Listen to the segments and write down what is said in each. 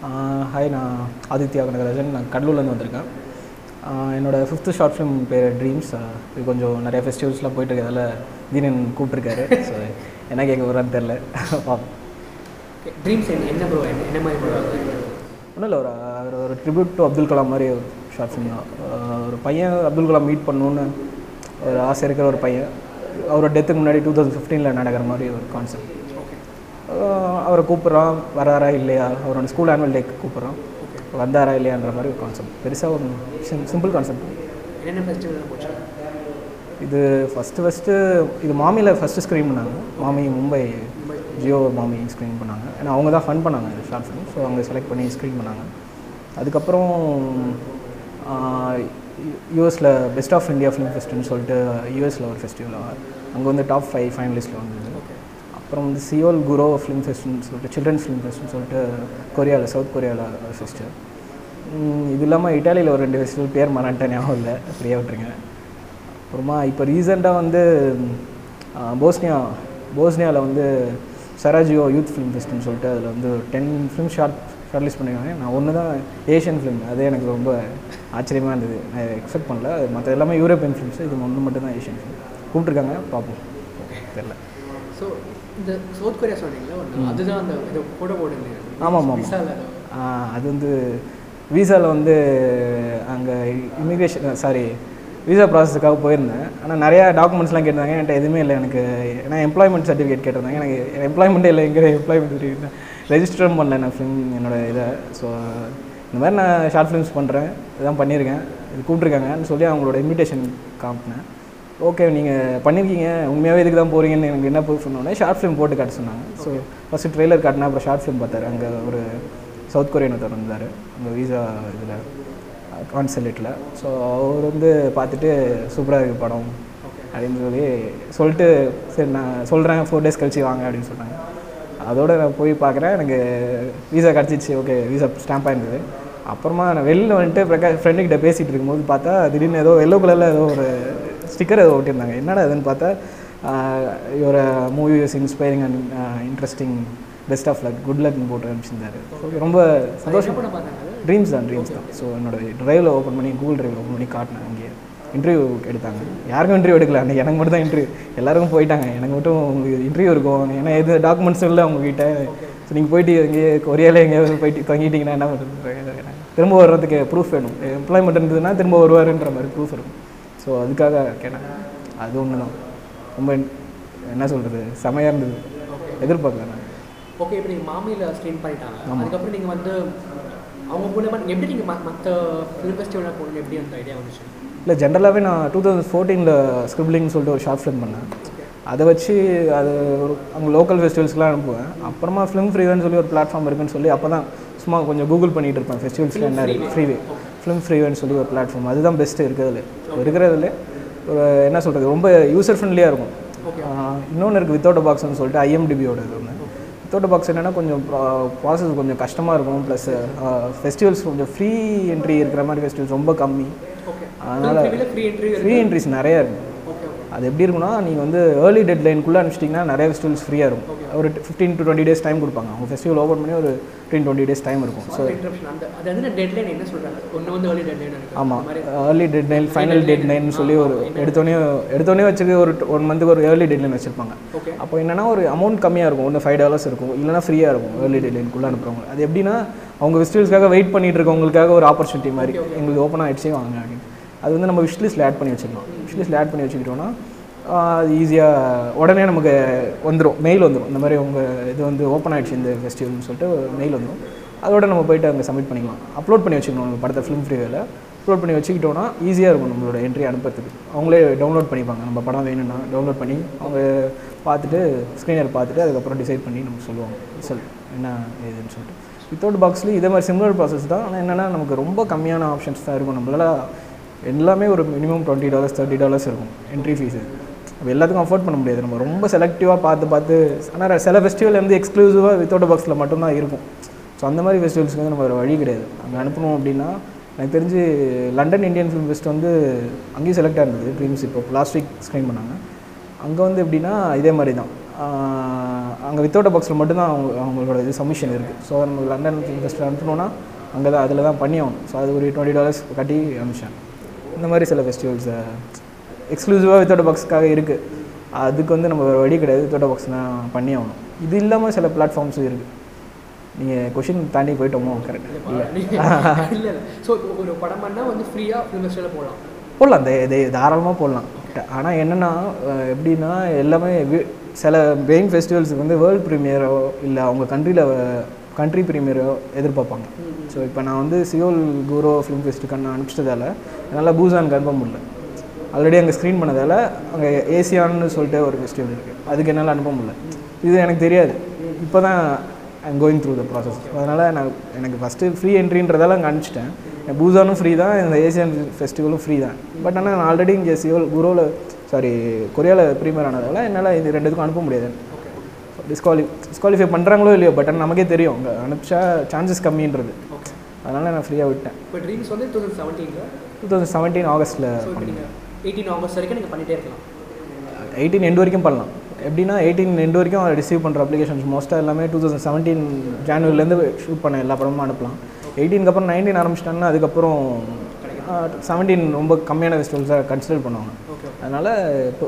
Hi நான் ஆதித்யா கனகராஜன். நான் கடலூர்லேருந்து வந்திருக்கேன். ஆஹ் என்னோட ஃபிஃப்த்து ஷார்ட் ஃபிலிம் பேர் ட்ரீம்ஸ் இது கொஞ்சம் நிறைய ஃபெஸ்டிவல்ஸ்லாம் போயிட்டு இருக்கதால தீனன் கூப்பிட்ருக்காரு ஸோ என்ன கேட்க போகிறான்னு தெரில பார்ப்போம் ட்ரீம்ஸ் என்ன என்ன ப்ரோ என்ன மாதிரி ப்ரோ ஒன்றும் இல்லை ஒரு ஒரு- ஒரு ட்ரிபியூட் டு அப்துல் கலாம் மாதிரி ஒரு ஷார்ட் ஃபிலிம் தான். ஒரு பையன் அப்துல் கலாம் மீட் பண்ணணுன்னு ஒரு ஆசை இருக்கிற ஒரு பையன். அவரோட டெத்துக்கு முன்னாடி டூ தௌசண்ட் ஃபிஃப்டீனில் நடக்கிற மாதிரி ஒரு கான்செப்ட் அவரை கூப்பிட்றான் வராரா இல்லையா? அவரோட ஸ்கூல் ஆனுவல் டேக்கு கூப்பிட்றான் வந்தாரா இல்லையான்ற மாதிரி ஒரு கான்செப்ட் பெருசாக ஒரு சிம்பிள் கான்செப்ட் என்னென்ன ஃபெஸ்டிவல் இது ஃபஸ்ட்டு ஃபஸ்ட்டு இது மாமியில் ஃபஸ்ட்டு ஸ்க்ரீன் பண்ணாங்க. மாமி மும்பை ஜியோ மாமி ஸ்க்ரீன் பண்ணாங்க. ஏன்னா அவங்க தான் ஃபன் பண்ணாங்க இந்த ஷார்ட் ஃபிலிம் ஸோ அவங்க செலக்ட் பண்ணி ஸ்க்ரீன் பண்ணாங்க. அதுக்கப்புறம் யூஎஸில் பெஸ்ட் ஆஃப் இந்தியா ஃபிலிம் ஃபெஸ்ட்னு சொல்லிட்டு யூஎஸில் ஒரு ஃபெஸ்டிவல் அங்கே வந்து டாப் ஃபைவ் ஃபைனலிஸ்ட்டில் வந்தது அப்புறம் வந்து சியோல் குரோ ஃபிலிம் ஃபெஸ்ட்னு சொல்லிட்டு சில்ட்ரன்ஸ் ஃபிலிம் ஃபெஸ்ட்னு சொல்லிட்டு கொரியாவில் சவுத் கொரியாவில் சிஸ்டர் இது இல்லாமல் இட்டாலியில் ஒரு ரெண்டு ஃபெஸ்டிவல் பேர் மறான்ட்ட ஞாபகம் இல்லை. ஃப்ரீயாக விட்டுருங்க. அப்புறமா இப்போ ரீசெண்டாக வந்து போஸ்னியா போஸ்னியாவில் வந்து சராஜியோ யூத் ஃபிலிம் ஃபெஸ்ட்னு சொல்லிட்டு அதில் வந்து டென் ஃபிலிம் ஷார்ட் ஷார்ட்லிஸ்ட் பண்ணியிருக்காங்க. நான் ஒன்று தான் ஏஷியன் ஃபிலிம் அதே எனக்கு ரொம்ப ஆச்சரியமாக இருந்தது. நான் எக்ஸ்பெக்ட் பண்ணல. அது மற்ற எல்லாமே யூரோப்பியன் ஃபிலிம்ஸ் இது ஒன்று மட்டும் தான் ஏஷியன் ஃபிலிம் கூப்பிட்ருக்காங்க பார்ப்போம் தெரில இந்த சவுத் கொரியா சொன்னீங்களா அதுதான் அந்த இது கூட போடுங்க ஆமாம், ஆமாம். அது வந்து வீசாவில் வந்து அங்கே இமிக்ரேஷன் சாரி வீசா ப்ராசஸுக்காக போயிருந்தேன். ஆனால் நிறையா டாக்குமெண்ட்ஸ்லாம் கேட்டிருந்தாங்க. என்கிட்ட எதுவுமே இல்லை எனக்கு. ஏன்னா எம்ப்ளாய்மெண்ட் சர்டிஃபிகேட் கேட்டிருந்தாங்க. எனக்கு எம்ப்ளாய்மெண்ட்டே இல்லை. எங்கே எம்ப்ளாய்மெண்ட் சர்டிஃபிகேட் ரெஜிஸ்டரும் பண்ணல நான் ஃபிலிம் என்னோட இதை. ஸோ இந்த மாதிரி நான் ஷார்ட் ஃபிலிம்ஸ் பண்ணுறேன் இதான் பண்ணியிருக்கேன். இது கூப்பிட்ருக்காங்கன்னு சொல்லி அவங்களோட இன்விடேஷன் காமினேன் ஓகே நீங்கள் பண்ணியிருக்கீங்க உண்மையாகவே இதுக்கு தான் போகிறீங்கன்னு எனக்கு என்ன ப்ரூஃப் சொன்னோடனே ஷார்ட் ஃபிலிம் போட்டு காட்ட சொன்னாங்க. ஸோ ஃபஸ்ட்டு ட்ரெய்லர் காட்டினா அப்புறம் ஷார்ட் ஃபிலிம் பார்த்தாரு. அங்கே ஒரு சவுத் கொரியன் ஒருத்தர் இருந்தார் அங்கே வீசா இதில் கான்சலேட்டில் ஸோ அவர் வந்து பார்த்துட்டு சூப்பராக இருக்குது படம் அப்படின்னு சொல்லி சொல்லிட்டு சரி நான் சொல்கிறேன் ஃபோர் டேஸ் கழிச்சு வாங்க அப்படின்னு சொன்னாங்க. அதோட நான் போய் பார்க்குறேன். எனக்கு வீசா கிடச்சிச்சு. ஓகே வீசா ஸ்டாம்பாக இருந்தது அப்புறமா நான் வெளியில் வந்துட்டு பிரகாஷ் ஃப்ரெண்டுக்கிட்ட பேசிகிட்டு இருக்கும்போது பார்த்தா திடீர்னு ஏதோ எல்லோ கலரில் ஏதோ ஒரு ஸ்டிக்கர் ஏதோ ஒட்டியிருந்தாங்க. என்னடா அதுன்னு பார்த்தா இவர movie is inspiring and interesting best of luck good லக்னு போட்டு அனுப்பிச்சிருந்தாரு. ரொம்ப சந்தோஷம். ட்ரீம்ஸ் தான் ட்ரீம்ஸ் தான். ஸோ என்னோட ட்ரைவில் ஓப்பன் பண்ணி கூகுள் ட்ரைவில் ஓப்பன் பண்ணி காட்டினேன் அங்கேயே. இன்டர்வியூ எடுத்தாங்க. யாருக்கும் இன்டர்வியூ எடுக்கல. அன்றைக்கி எனக்கு மட்டும் தான் இன்டர்வியூ எல்லாருக்கும் போயிட்டாங்க. எனக்கு மட்டும் உங்களுக்கு இன்டர்வியூ இருக்கும். ஏன்னா எது டாக்குமெண்ட்ஸும் இல்லை உங்ககிட்ட. ஸோ நீங்கள் போயிட்டு எங்கேயே கொரியாவில் எங்கேயாவது போயிட்டு தங்கிட்டீங்கன்னா என்ன பண்ணுறது திரும்ப வர்றதுக்கு ப்ரூஃப் வேணும். எம்ப்ளாய்மெண்ட் இருந்ததுன்னா திரும்ப வருவாருன்ற மாதிரி ப்ரூஃப் இருக்கும். ஸோ அதுக்காக கேட்டேன். அது ஒன்று தான் ரொம்ப என்ன சொல்கிறது செமையாக இருந்தது. எதிர்பார்க்கல நான். ஓகே இப்போ நீங்கள் மாமியில் ஸ்க்ரீன் பண்ணிட்டாங்க. அதுக்கப்புறம் நீங்கள் வந்து அவங்க நீங்கள் எப்படி நீங்கள் மற்ற ஃபிலிம் ஃபெஸ்டிவலாக போகணும் எப்படி அந்த ஐடியா வந்துச்சு? இல்லை ஜென்ரலாகவே நான் டூ தௌசண்ட் ஃபோர்டீனில் ஸ்கிரிப்லிங்னு சொல்லிட்டு ஒரு ஷார்ட் ஃபிலிம் பண்ணேன். அதை வச்சு அது ஒரு அங்கே லோக்கல் ஃபெஸ்டிவல்ஸ்க்குலாம் அனுப்புவேன். அப்புறமா ஃபிலிம் ஃப்ரீவேன்னு சொல்லி ஒரு பிளாட்ஃபார்ம் இருக்குன்னு சொல்லி அப்போ தான் சும்மா கொஞ்சம் கூகுள் பண்ணிகிட்டு இருப்பேன். ஃபெஸ்டிவல்ஸில் என்ன இருக்குது ஃப்ரீவே ஃபிலிம் ஃப்ரீவேன்னு சொல்லி ஒரு பிளாட்ஃபார்ம் அதுதான் பெஸ்ட்டு இருக்கிறதுல. இருக்கிறதுல ஒரு என்ன சொல்கிறது ரொம்ப யூசர் ஃப்ரெண்ட்லியாக இருக்கும் இன்னொன்று இருக்குது வித்தவுட் பாக்ஸ்னு சொல்லிட்டு ஐஎம்டிபியோட இது ஒன்று வித்தவுட் பாக்ஸ் என்னென்னா கொஞ்சம் ப்ராசஸ் கொஞ்சம் கஷ்டமாக இருக்கும் ப்ளஸ் ஃபெஸ்டிவல்ஸ் கொஞ்சம் ஃப்ரீ என்ட்ரி இருக்கிற மாதிரி ஃபெஸ்டிவல்ஸ் ரொம்ப கம்மி. அதனால் ஃப்ரீ என்ட்ரி ஃப்ரீ என்ட்ரிஸ் நிறையா ஓகே அது எப்படி இருக்குன்னா நீங்கள் வந்து ஏர்லி டெட் லைனுக்குள்ளே அனுப்பிச்சிட்டிங்கன்னா நிறைய ஃபெஸ்டிவல்ஸ் ஃப்ரீயாக இருக்கும். ஒரு fifteen to twenty days time கொடுப்பாங்க. அவங்க ஃபெஸ்டிவல் ஓப்பன் பண்ணி ஒரு ஃபிஃப்டீன் டுவெண்ட்டி டேஸ் டைம் இருக்கும். ஸோ டெட்லைன் ஏர்லி டெட்லைன் ஆமாம் early deadline final deadline சொல்லி ஒரு எடுத்தோடனே எடுத்தோடனே வச்சுக்க ஒரு ஒன் மந்த்துக்கு ஒரு ஏர்லி டெட் லைன் வச்சுருப்பாங்க அப்போ என்னன்னா ஒரு அமௌண்ட் கம்மியாக இருக்கும். ஒன்று ஃபைவ் டாலர்ஸ் இருக்கும். இல்லைனா ஃப்ரீயாக இருக்கும் ஏர்லி டெட் லைனுக்குள்ளே அனுப்புறவங்க. அது எப்படின்னா அவங்க ஃபெஸ்டிவல்ஸ்க்காக வெயிட் பண்ணிட்டு இருக்கவங்களுக்காக ஒரு ஆப்பர்ச்சுனிட்டி மாதிரி. எங்களுக்கு ஓப்பன் ஆகிடுச்சே வாங்க அப்படின்னு. அது வந்து நம்ம விஷ்லிஸ்ட்டில் ஆட் பண்ணி வச்சுக்கலாம் விஷ்லிஸ்ட்டில் ஆட் பண்ணி வச்சுக்கிட்டோன்னா அது ஈஸியாக உடனே நமக்கு வந்துடும் மெயில் வந்துடும் இந்த மாதிரி உங்கள் இது வந்து ஓப்பன் ஆகிடுச்சு இந்த ஃபெஸ்டிவல்னு சொல்லிட்டு மெயில் வந்துடும் அதோட நம்ம போயிட்டு அங்கே சப்மிட் பண்ணிக்கலாம். அப்லோட் பண்ணி வச்சுக்கணும் நம்ம படத்தை ஃபிலிம் ஃப்ரீவேல அப்லோட் பண்ணி வச்சுக்கிட்டோன்னா ஈஸியாக இருக்கும் நம்மளோட என்ட்ரி அனுப்புறதுக்கு. அவங்களே டவுன்லோட் பண்ணிப்பாங்க. நம்ம படம் வேணும்னா டவுன்லோட் பண்ணி அவங்க பார்த்துட்டு ஸ்க்ரீனர் பார்த்துட்டு அதுக்கப்புறம் டிசைட் பண்ணி நம்ம சொல்லுவாங்க. ரிசல்ட் என்ன ஏதுன்னு சொல்லிட்டு. வித்தவுட் பாக்ஸ்லேயும் இதே மாதிரி சிம்லர் ப்ராசஸ் தான். ஆனால் என்னென்னா நமக்கு ரொம்ப கம்மியான ஆப்ஷன்ஸ் தான் இருக்கும். நம்மளால எல்லாமே ஒரு minimum twenty dollars thirty dollars இருக்கும் என்ட்ரி ஃபீஸு அப்போ எல்லாத்துக்கும் அஃபோர்ட் பண்ண முடியாது. நம்ம ரொம்ப செலக்டிவாக பார்த்து பார்த்து ஆனால் சில ஃபெஸ்டிவல் வந்து எக்ஸ்க்ளூசிவாக வித்தவுட் பாக்ஸில் மட்டும்தான் இருக்கும். ஸோ அந்த மாதிரி ஃபெஸ்டிவல்ஸ்க்கு வந்து நம்ம வேறு வழி கிடையாது. அங்கே அனுப்பணும் அப்படின்னா எனக்கு தெரிஞ்சு லண்டன் இந்தியன் ஃபிலிம் ஃபெஸ்ட் வந்து அங்கேயும் செலக்ட் இருந்தது ட்ரீம்ஸ் இப்போ பிளாஸ்டிக் ஸ்க்ரீன் பண்ணாங்க. அங்கே வந்து எப்படின்னா இதே மாதிரி தான். அங்கே வித்தவுட் பாக்ஸில் மட்டும்தான் அவங்க அவங்களோட இது சப்மிஷன் இருக்குது ஸோ நம்ம லண்டன் ஃபிலிம் ஃபெஸ்ட்டில் அனுப்பணும்னா அங்கே தான் அதில் தான் பண்ணி ஆகணும் ஸோ அது ஒரு டுவெண்ட்டி டாலர்ஸ் கட்டி அனுப்பிச்சேன். இந்த மாதிரி சில ஃபெஸ்டிவல்ஸ் எக்ஸ்க்ளூசிவாக வித்தவுட் பாக்ஸுக்காக இருக்குது அதுக்கு வந்து நம்ம வேறு வழி கிடையாது. வித்தவுட் பாக்ஸ் தான் பண்ணி ஆகணும். இது இல்லாமல் சில பிளாட்ஃபார்ம்ஸும் இருக்குது நீங்கள் கொஷின் தாண்டி போயிட்டோமோ? கரெக்ட் இல்லை. இல்லை ஸோ ஒரு படம் பண்ணால் வந்து ஃப்ரீயாக ஃபிலிம் போகலாம் போடலாம். தே தாராளமாக போடலாம். ஆனால் என்னென்னா எப்படின்னா எல்லாமே சில மெயின் ஃபெஸ்டிவல்ஸுக்கு வந்து வேர்ல்டு ப்ரீமியரோ இல்லை அவங்க கண்ட்ரியில் கண்ட்ரி ப்ரீமியரோ எதிர்பார்ப்பாங்க. ஸோ இப்போ நான் வந்து சியோல் குரோ ஃபிலிம் ஃபெஸ்ட்டுக்கு நான் என்னால் பூசான் கன்ஃபார்ம் முடியல ஆல்ரெடி அங்கே ஸ்க்ரீன் பண்ணதால் அங்கே ஏசியான்னு சொல்லிட்டு ஒரு ஃபெஸ்டிவல் இருக்குது அதுக்கு என்னால் அனுப்ப முடியல. இது எனக்கு தெரியாது. இப்போ தான் I'm going through the process அதனால் நான் எனக்கு ஃபஸ்ட்டு ஃப்ரீ என்ட்ரின்றதால அங்கே அனுப்பிச்சிட்டேன். பூசானும் ஃப்ரீ தான் இந்த ஏசியன் ஃபெஸ்டிவலும் ஃப்ரீ தான். பட் ஆனால் நான் ஆல்ரெடி இங்கே சிவல் குரோவில் சாரி கொரியாவில் ப்ரீமியர் ஆனதால் என்னால் இது ரெண்டுத்துக்கும் அனுப்ப முடியாது. டிஸ்குவாலி டிஸ்குவாலிஃபை பண்ணுறாங்களோ இல்லையோ பட் ஆனால் நமக்கே தெரியும். அங்கே அனுப்பிச்சா சான்சஸ் கம்மின்றது. அதனால் நான் ஃப்ரீயாக விட்டேன். வந்து டூ தௌசண்ட் செவன்டீனில் டூ தௌசண்ட் செவன்டீன் ஆகஸ்ட்டில் எயிட்டீன் ஆகஸ்ட் வரைக்கும் நீங்கள் பண்ணிகிட்டே இருக்கலாம். எயிட்டீன் எண்டு வரைக்கும் பண்ணலாம். எப்படின்னா எயிட்டீன் எண்டு வரைக்கும் ரிசீவ் பண்ணுற அப்ளிகேஷன்ஸ் மோஸ்ட்டாக எல்லாமே டூ தௌசண்ட் செவன்டீன் ஜான்வரிலேருந்து ஷூட் பண்ண எல்லா படமும் அனுப்பலாம். எயிட்டீனுக்கு அப்புறம் நைன்டீன் ஆரம்பிச்சிட்டாங்கன்னா அதுக்கப்புறம் செவன்டீன் ரொம்ப கம்மியான ஃபெஸ்டிவல்ஸாக கன்சிடர் பண்ணுவாங்க. அதனால் இப்போ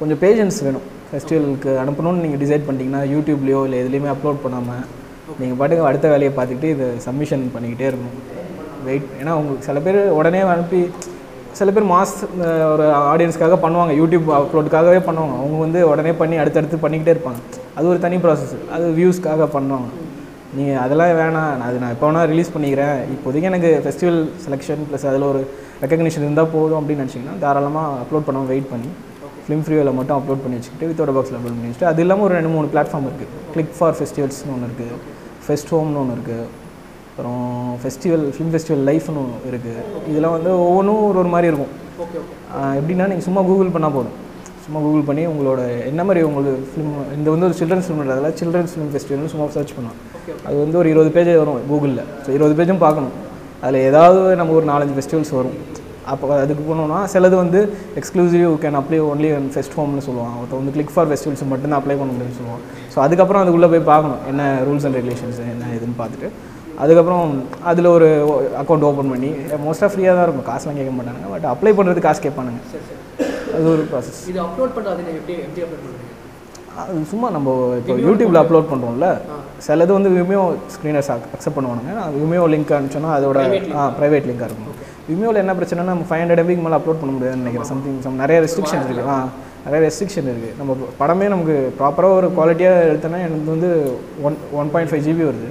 கொஞ்சம் பேஷன்ஸ் வேணும். ஃபெஸ்டிவலுக்கு அனுப்பணும்னு நீங்கள் டிசைட் பண்ணிட்டீங்கன்னா யூடியூப்லேயோ இல்லை எதுலேயுமே அப்லோட் பண்ணாமல் நீங்கள் பாட்டுக்கு அடுத்த வேலையை பார்த்துக்கிட்டு இதை சப்மிஷன் பண்ணிக்கிட்டே இருக்கணும். வெயிட் ஏன்னா உங்களுக்கு சில பேர் உடனே அனுப்பி சில பேர் மாஸ் ஒரு ஆடியன்ஸ்க்காக பண்ணுவாங்க. யூடியூப் அப்லோடுக்காகவே பண்ணுவாங்க. அவங்க வந்து உடனே பண்ணி அடுத்தடுத்து பண்ணிக்கிட்டே இருப்பாங்க. அது ஒரு தனி ப்ராசஸ் அது வியூஸ்க்காக பண்ணுவாங்க. நீங்கள் அதெல்லாம் வேணாம். நான் அது நான் எப்போ வேணால் ரிலீஸ் பண்ணிக்கிறேன். இப்போதைக்கு எனக்கு ஃபெஸ்டிவல் செலெக்ஷன் ப்ளஸ் அதில் ஒரு ரெக்கக்னிஷன் இருந்தால் போதும் அப்படின்னு நினச்சிங்கன்னா தாராளமாக அப்லோட் பண்ணாமல் வெயிட் பண்ணி ஃபிலிம் ஃப்ரீவில் மட்டும் அப்லோட் பண்ணி வச்சுக்கிட்டு வித்தோட பாக்ஸில் அப்லோட் பண்ணி வச்சுட்டு அது இல்லாமல் ஒரு ரெண்டு மூணு பிளாட்ஃபார்ம் இருக்குது கிளிக் ஃபார் ஃபெஸ்டிவல்ஸ்னு ஒன்று இருக்குது ஃபெஸ்ட் ஹோம்னு ஒன்று இருக்குது அப்புறம் ஃபெஸ்டிவல் ஃபிலிம் ஃபெஸ்டிவல் லைஃப்னு இருக்குது இதெல்லாம் வந்து ஒவ்வொன்றும் ஒரு ஒரு மாதிரி இருக்கும். எப்படின்னா நீங்கள் சும்மா கூகுள் பண்ணால் போதும். சும்மா கூகுள் பண்ணி உங்களோட என்ன மாதிரி உங்களுக்கு ஃபிலிம் இந்த வந்து ஒரு சில்ட்ரன்ஸ் ஃபிலிம்ன்றதால சில்ட்ரன்ஸ் ஃபிலிம் ஃபெஸ்டிவல்னு சும்மா சர்ச் பண்ணலாம். அது வந்து ஒரு இருபது பேஜ் வரும் கூகுளில் ஸோ இருபது பேஜும் பார்க்கணும். அதில் ஏதாவது நம்ம ஒரு நாலஞ்சு ஃபெஸ்டிவல்ஸ் வரும். அப்போ அதுக்கு போனோம்னா சிலது வந்து exclusive can apply only fest ஹோம்னு சொல்லுவான் ஒருத்தர் வந்து கிளிக் ஃபார் ஃபெஸ்டிவல்ஸ் மட்டும்தான் அப்ளை பண்ண முடியும்னு சொல்லுவான் ஸோ அதுக்கப்புறம் அதுக்குள்ளே போய் பார்க்கணும். என்ன ரூல்ஸ் அண்ட் ரெகுலேஷன்ஸ் என்ன இதுன்னு பார்த்துட்டு. அதுக்கப்புறம் அதில் ஒரு அக்கௌண்ட் ஓப்பன் பண்ணி மோஸ்ட்டாக ஃப்ரீயாக தான் இருக்கும். காசுலாம் கேட்க மாட்டாங்க பட் அப்ளை பண்ணுறதுக்கு காசு கேட்பானுங்க. அது ஒரு ப்ராசஸ் இது அப்லோட் பண்ணுறது நீங்கள் எப்படி எப்படி அப்லோட் பண்ணுறீங்க அது சும்மா நம்ம இப்போ யூடியூப்பில் அப்லோட் பண்ணுறோம்ல. சிலது வந்து விமியோ ஸ்க்ரீனர்ஸ் அக்செப்ட் பண்ணுவானுங்க. விமியோ லிங்க் அனுப்பிச்சோன்னா அதோட ஆ ப்ரைவேட் லிங்காக இருக்கும். விமியோவில் என்ன பிரச்சனைனா நம்ம ஃபைவ் ஹண்ட்ரட் எம்பிக்கு மேலே அப்லோட் பண்ண முடியாதுன்னு நினைக்கிறேன். சம்திங் சம் நிறைய ரெஸ்ட்ரிக்ஷன்ஸ் இருக்குது ஆ நிறைய ரெஸ்ட்ரிக்ஷன் இருக்குது நம்ம படமே நமக்கு ப்ராப்பராக ஒரு குவாலிட்டியாக எடுத்தோன்னா எனக்கு வந்து one one point five GB வருது.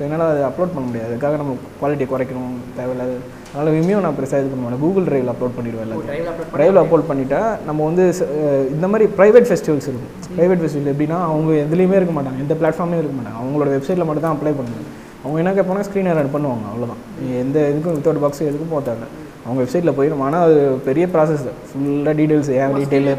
ஸோ என்னால் அதை அப்லோட் பண்ண முடியாது. அதுக்காக நம்ம குவாலிட்டியை குறைக்கணும் தேவையில்லாது அதனால் விமியோ நான் பெருசாக இது பண்ண மாட்டேன் கூகுள் ட்ரைவில் அப்லோட் பண்ணிடுவேன் எல்லாத்தையும். ட்ரைவில் அப்லோட் ட்ரைவில் அப்லோட் பண்ணிட்டா நம்ம வந்து இந்த மாதிரி ப்ரைவேட் ஃபெஸ்டிவல்ஸ் இருக்கும். ப்ரைவேட் ஃபெஸ்டிவல் எப்படின்னா அவங்க எதுலேயுமே இருக்க மாட்டாங்க. எந்த பிளாட்ஃபார்ம்லையும் இருக்க மாட்டாங்க. அவங்களோட வெப்சைட்டில் மட்டும் தான் அப்ளை பண்ணுவாங்க. அவங்க என்ன கேட்பாங்கன்னா ஸ்க்ரீனர் ஆட் பண்ணுவாங்க அவ்வளோதான் எந்த இதுக்கும் வித்தவுட் பாக்ஸ் எதுக்கும் தேவை அவங்க வெப்சைட்டில் போய் நம்ம ஆனால் அது பெரிய ப்ராசஸ் ஃபுல்லாக டீட்டெயில்ஸ் ஏன் டீட்டெயில்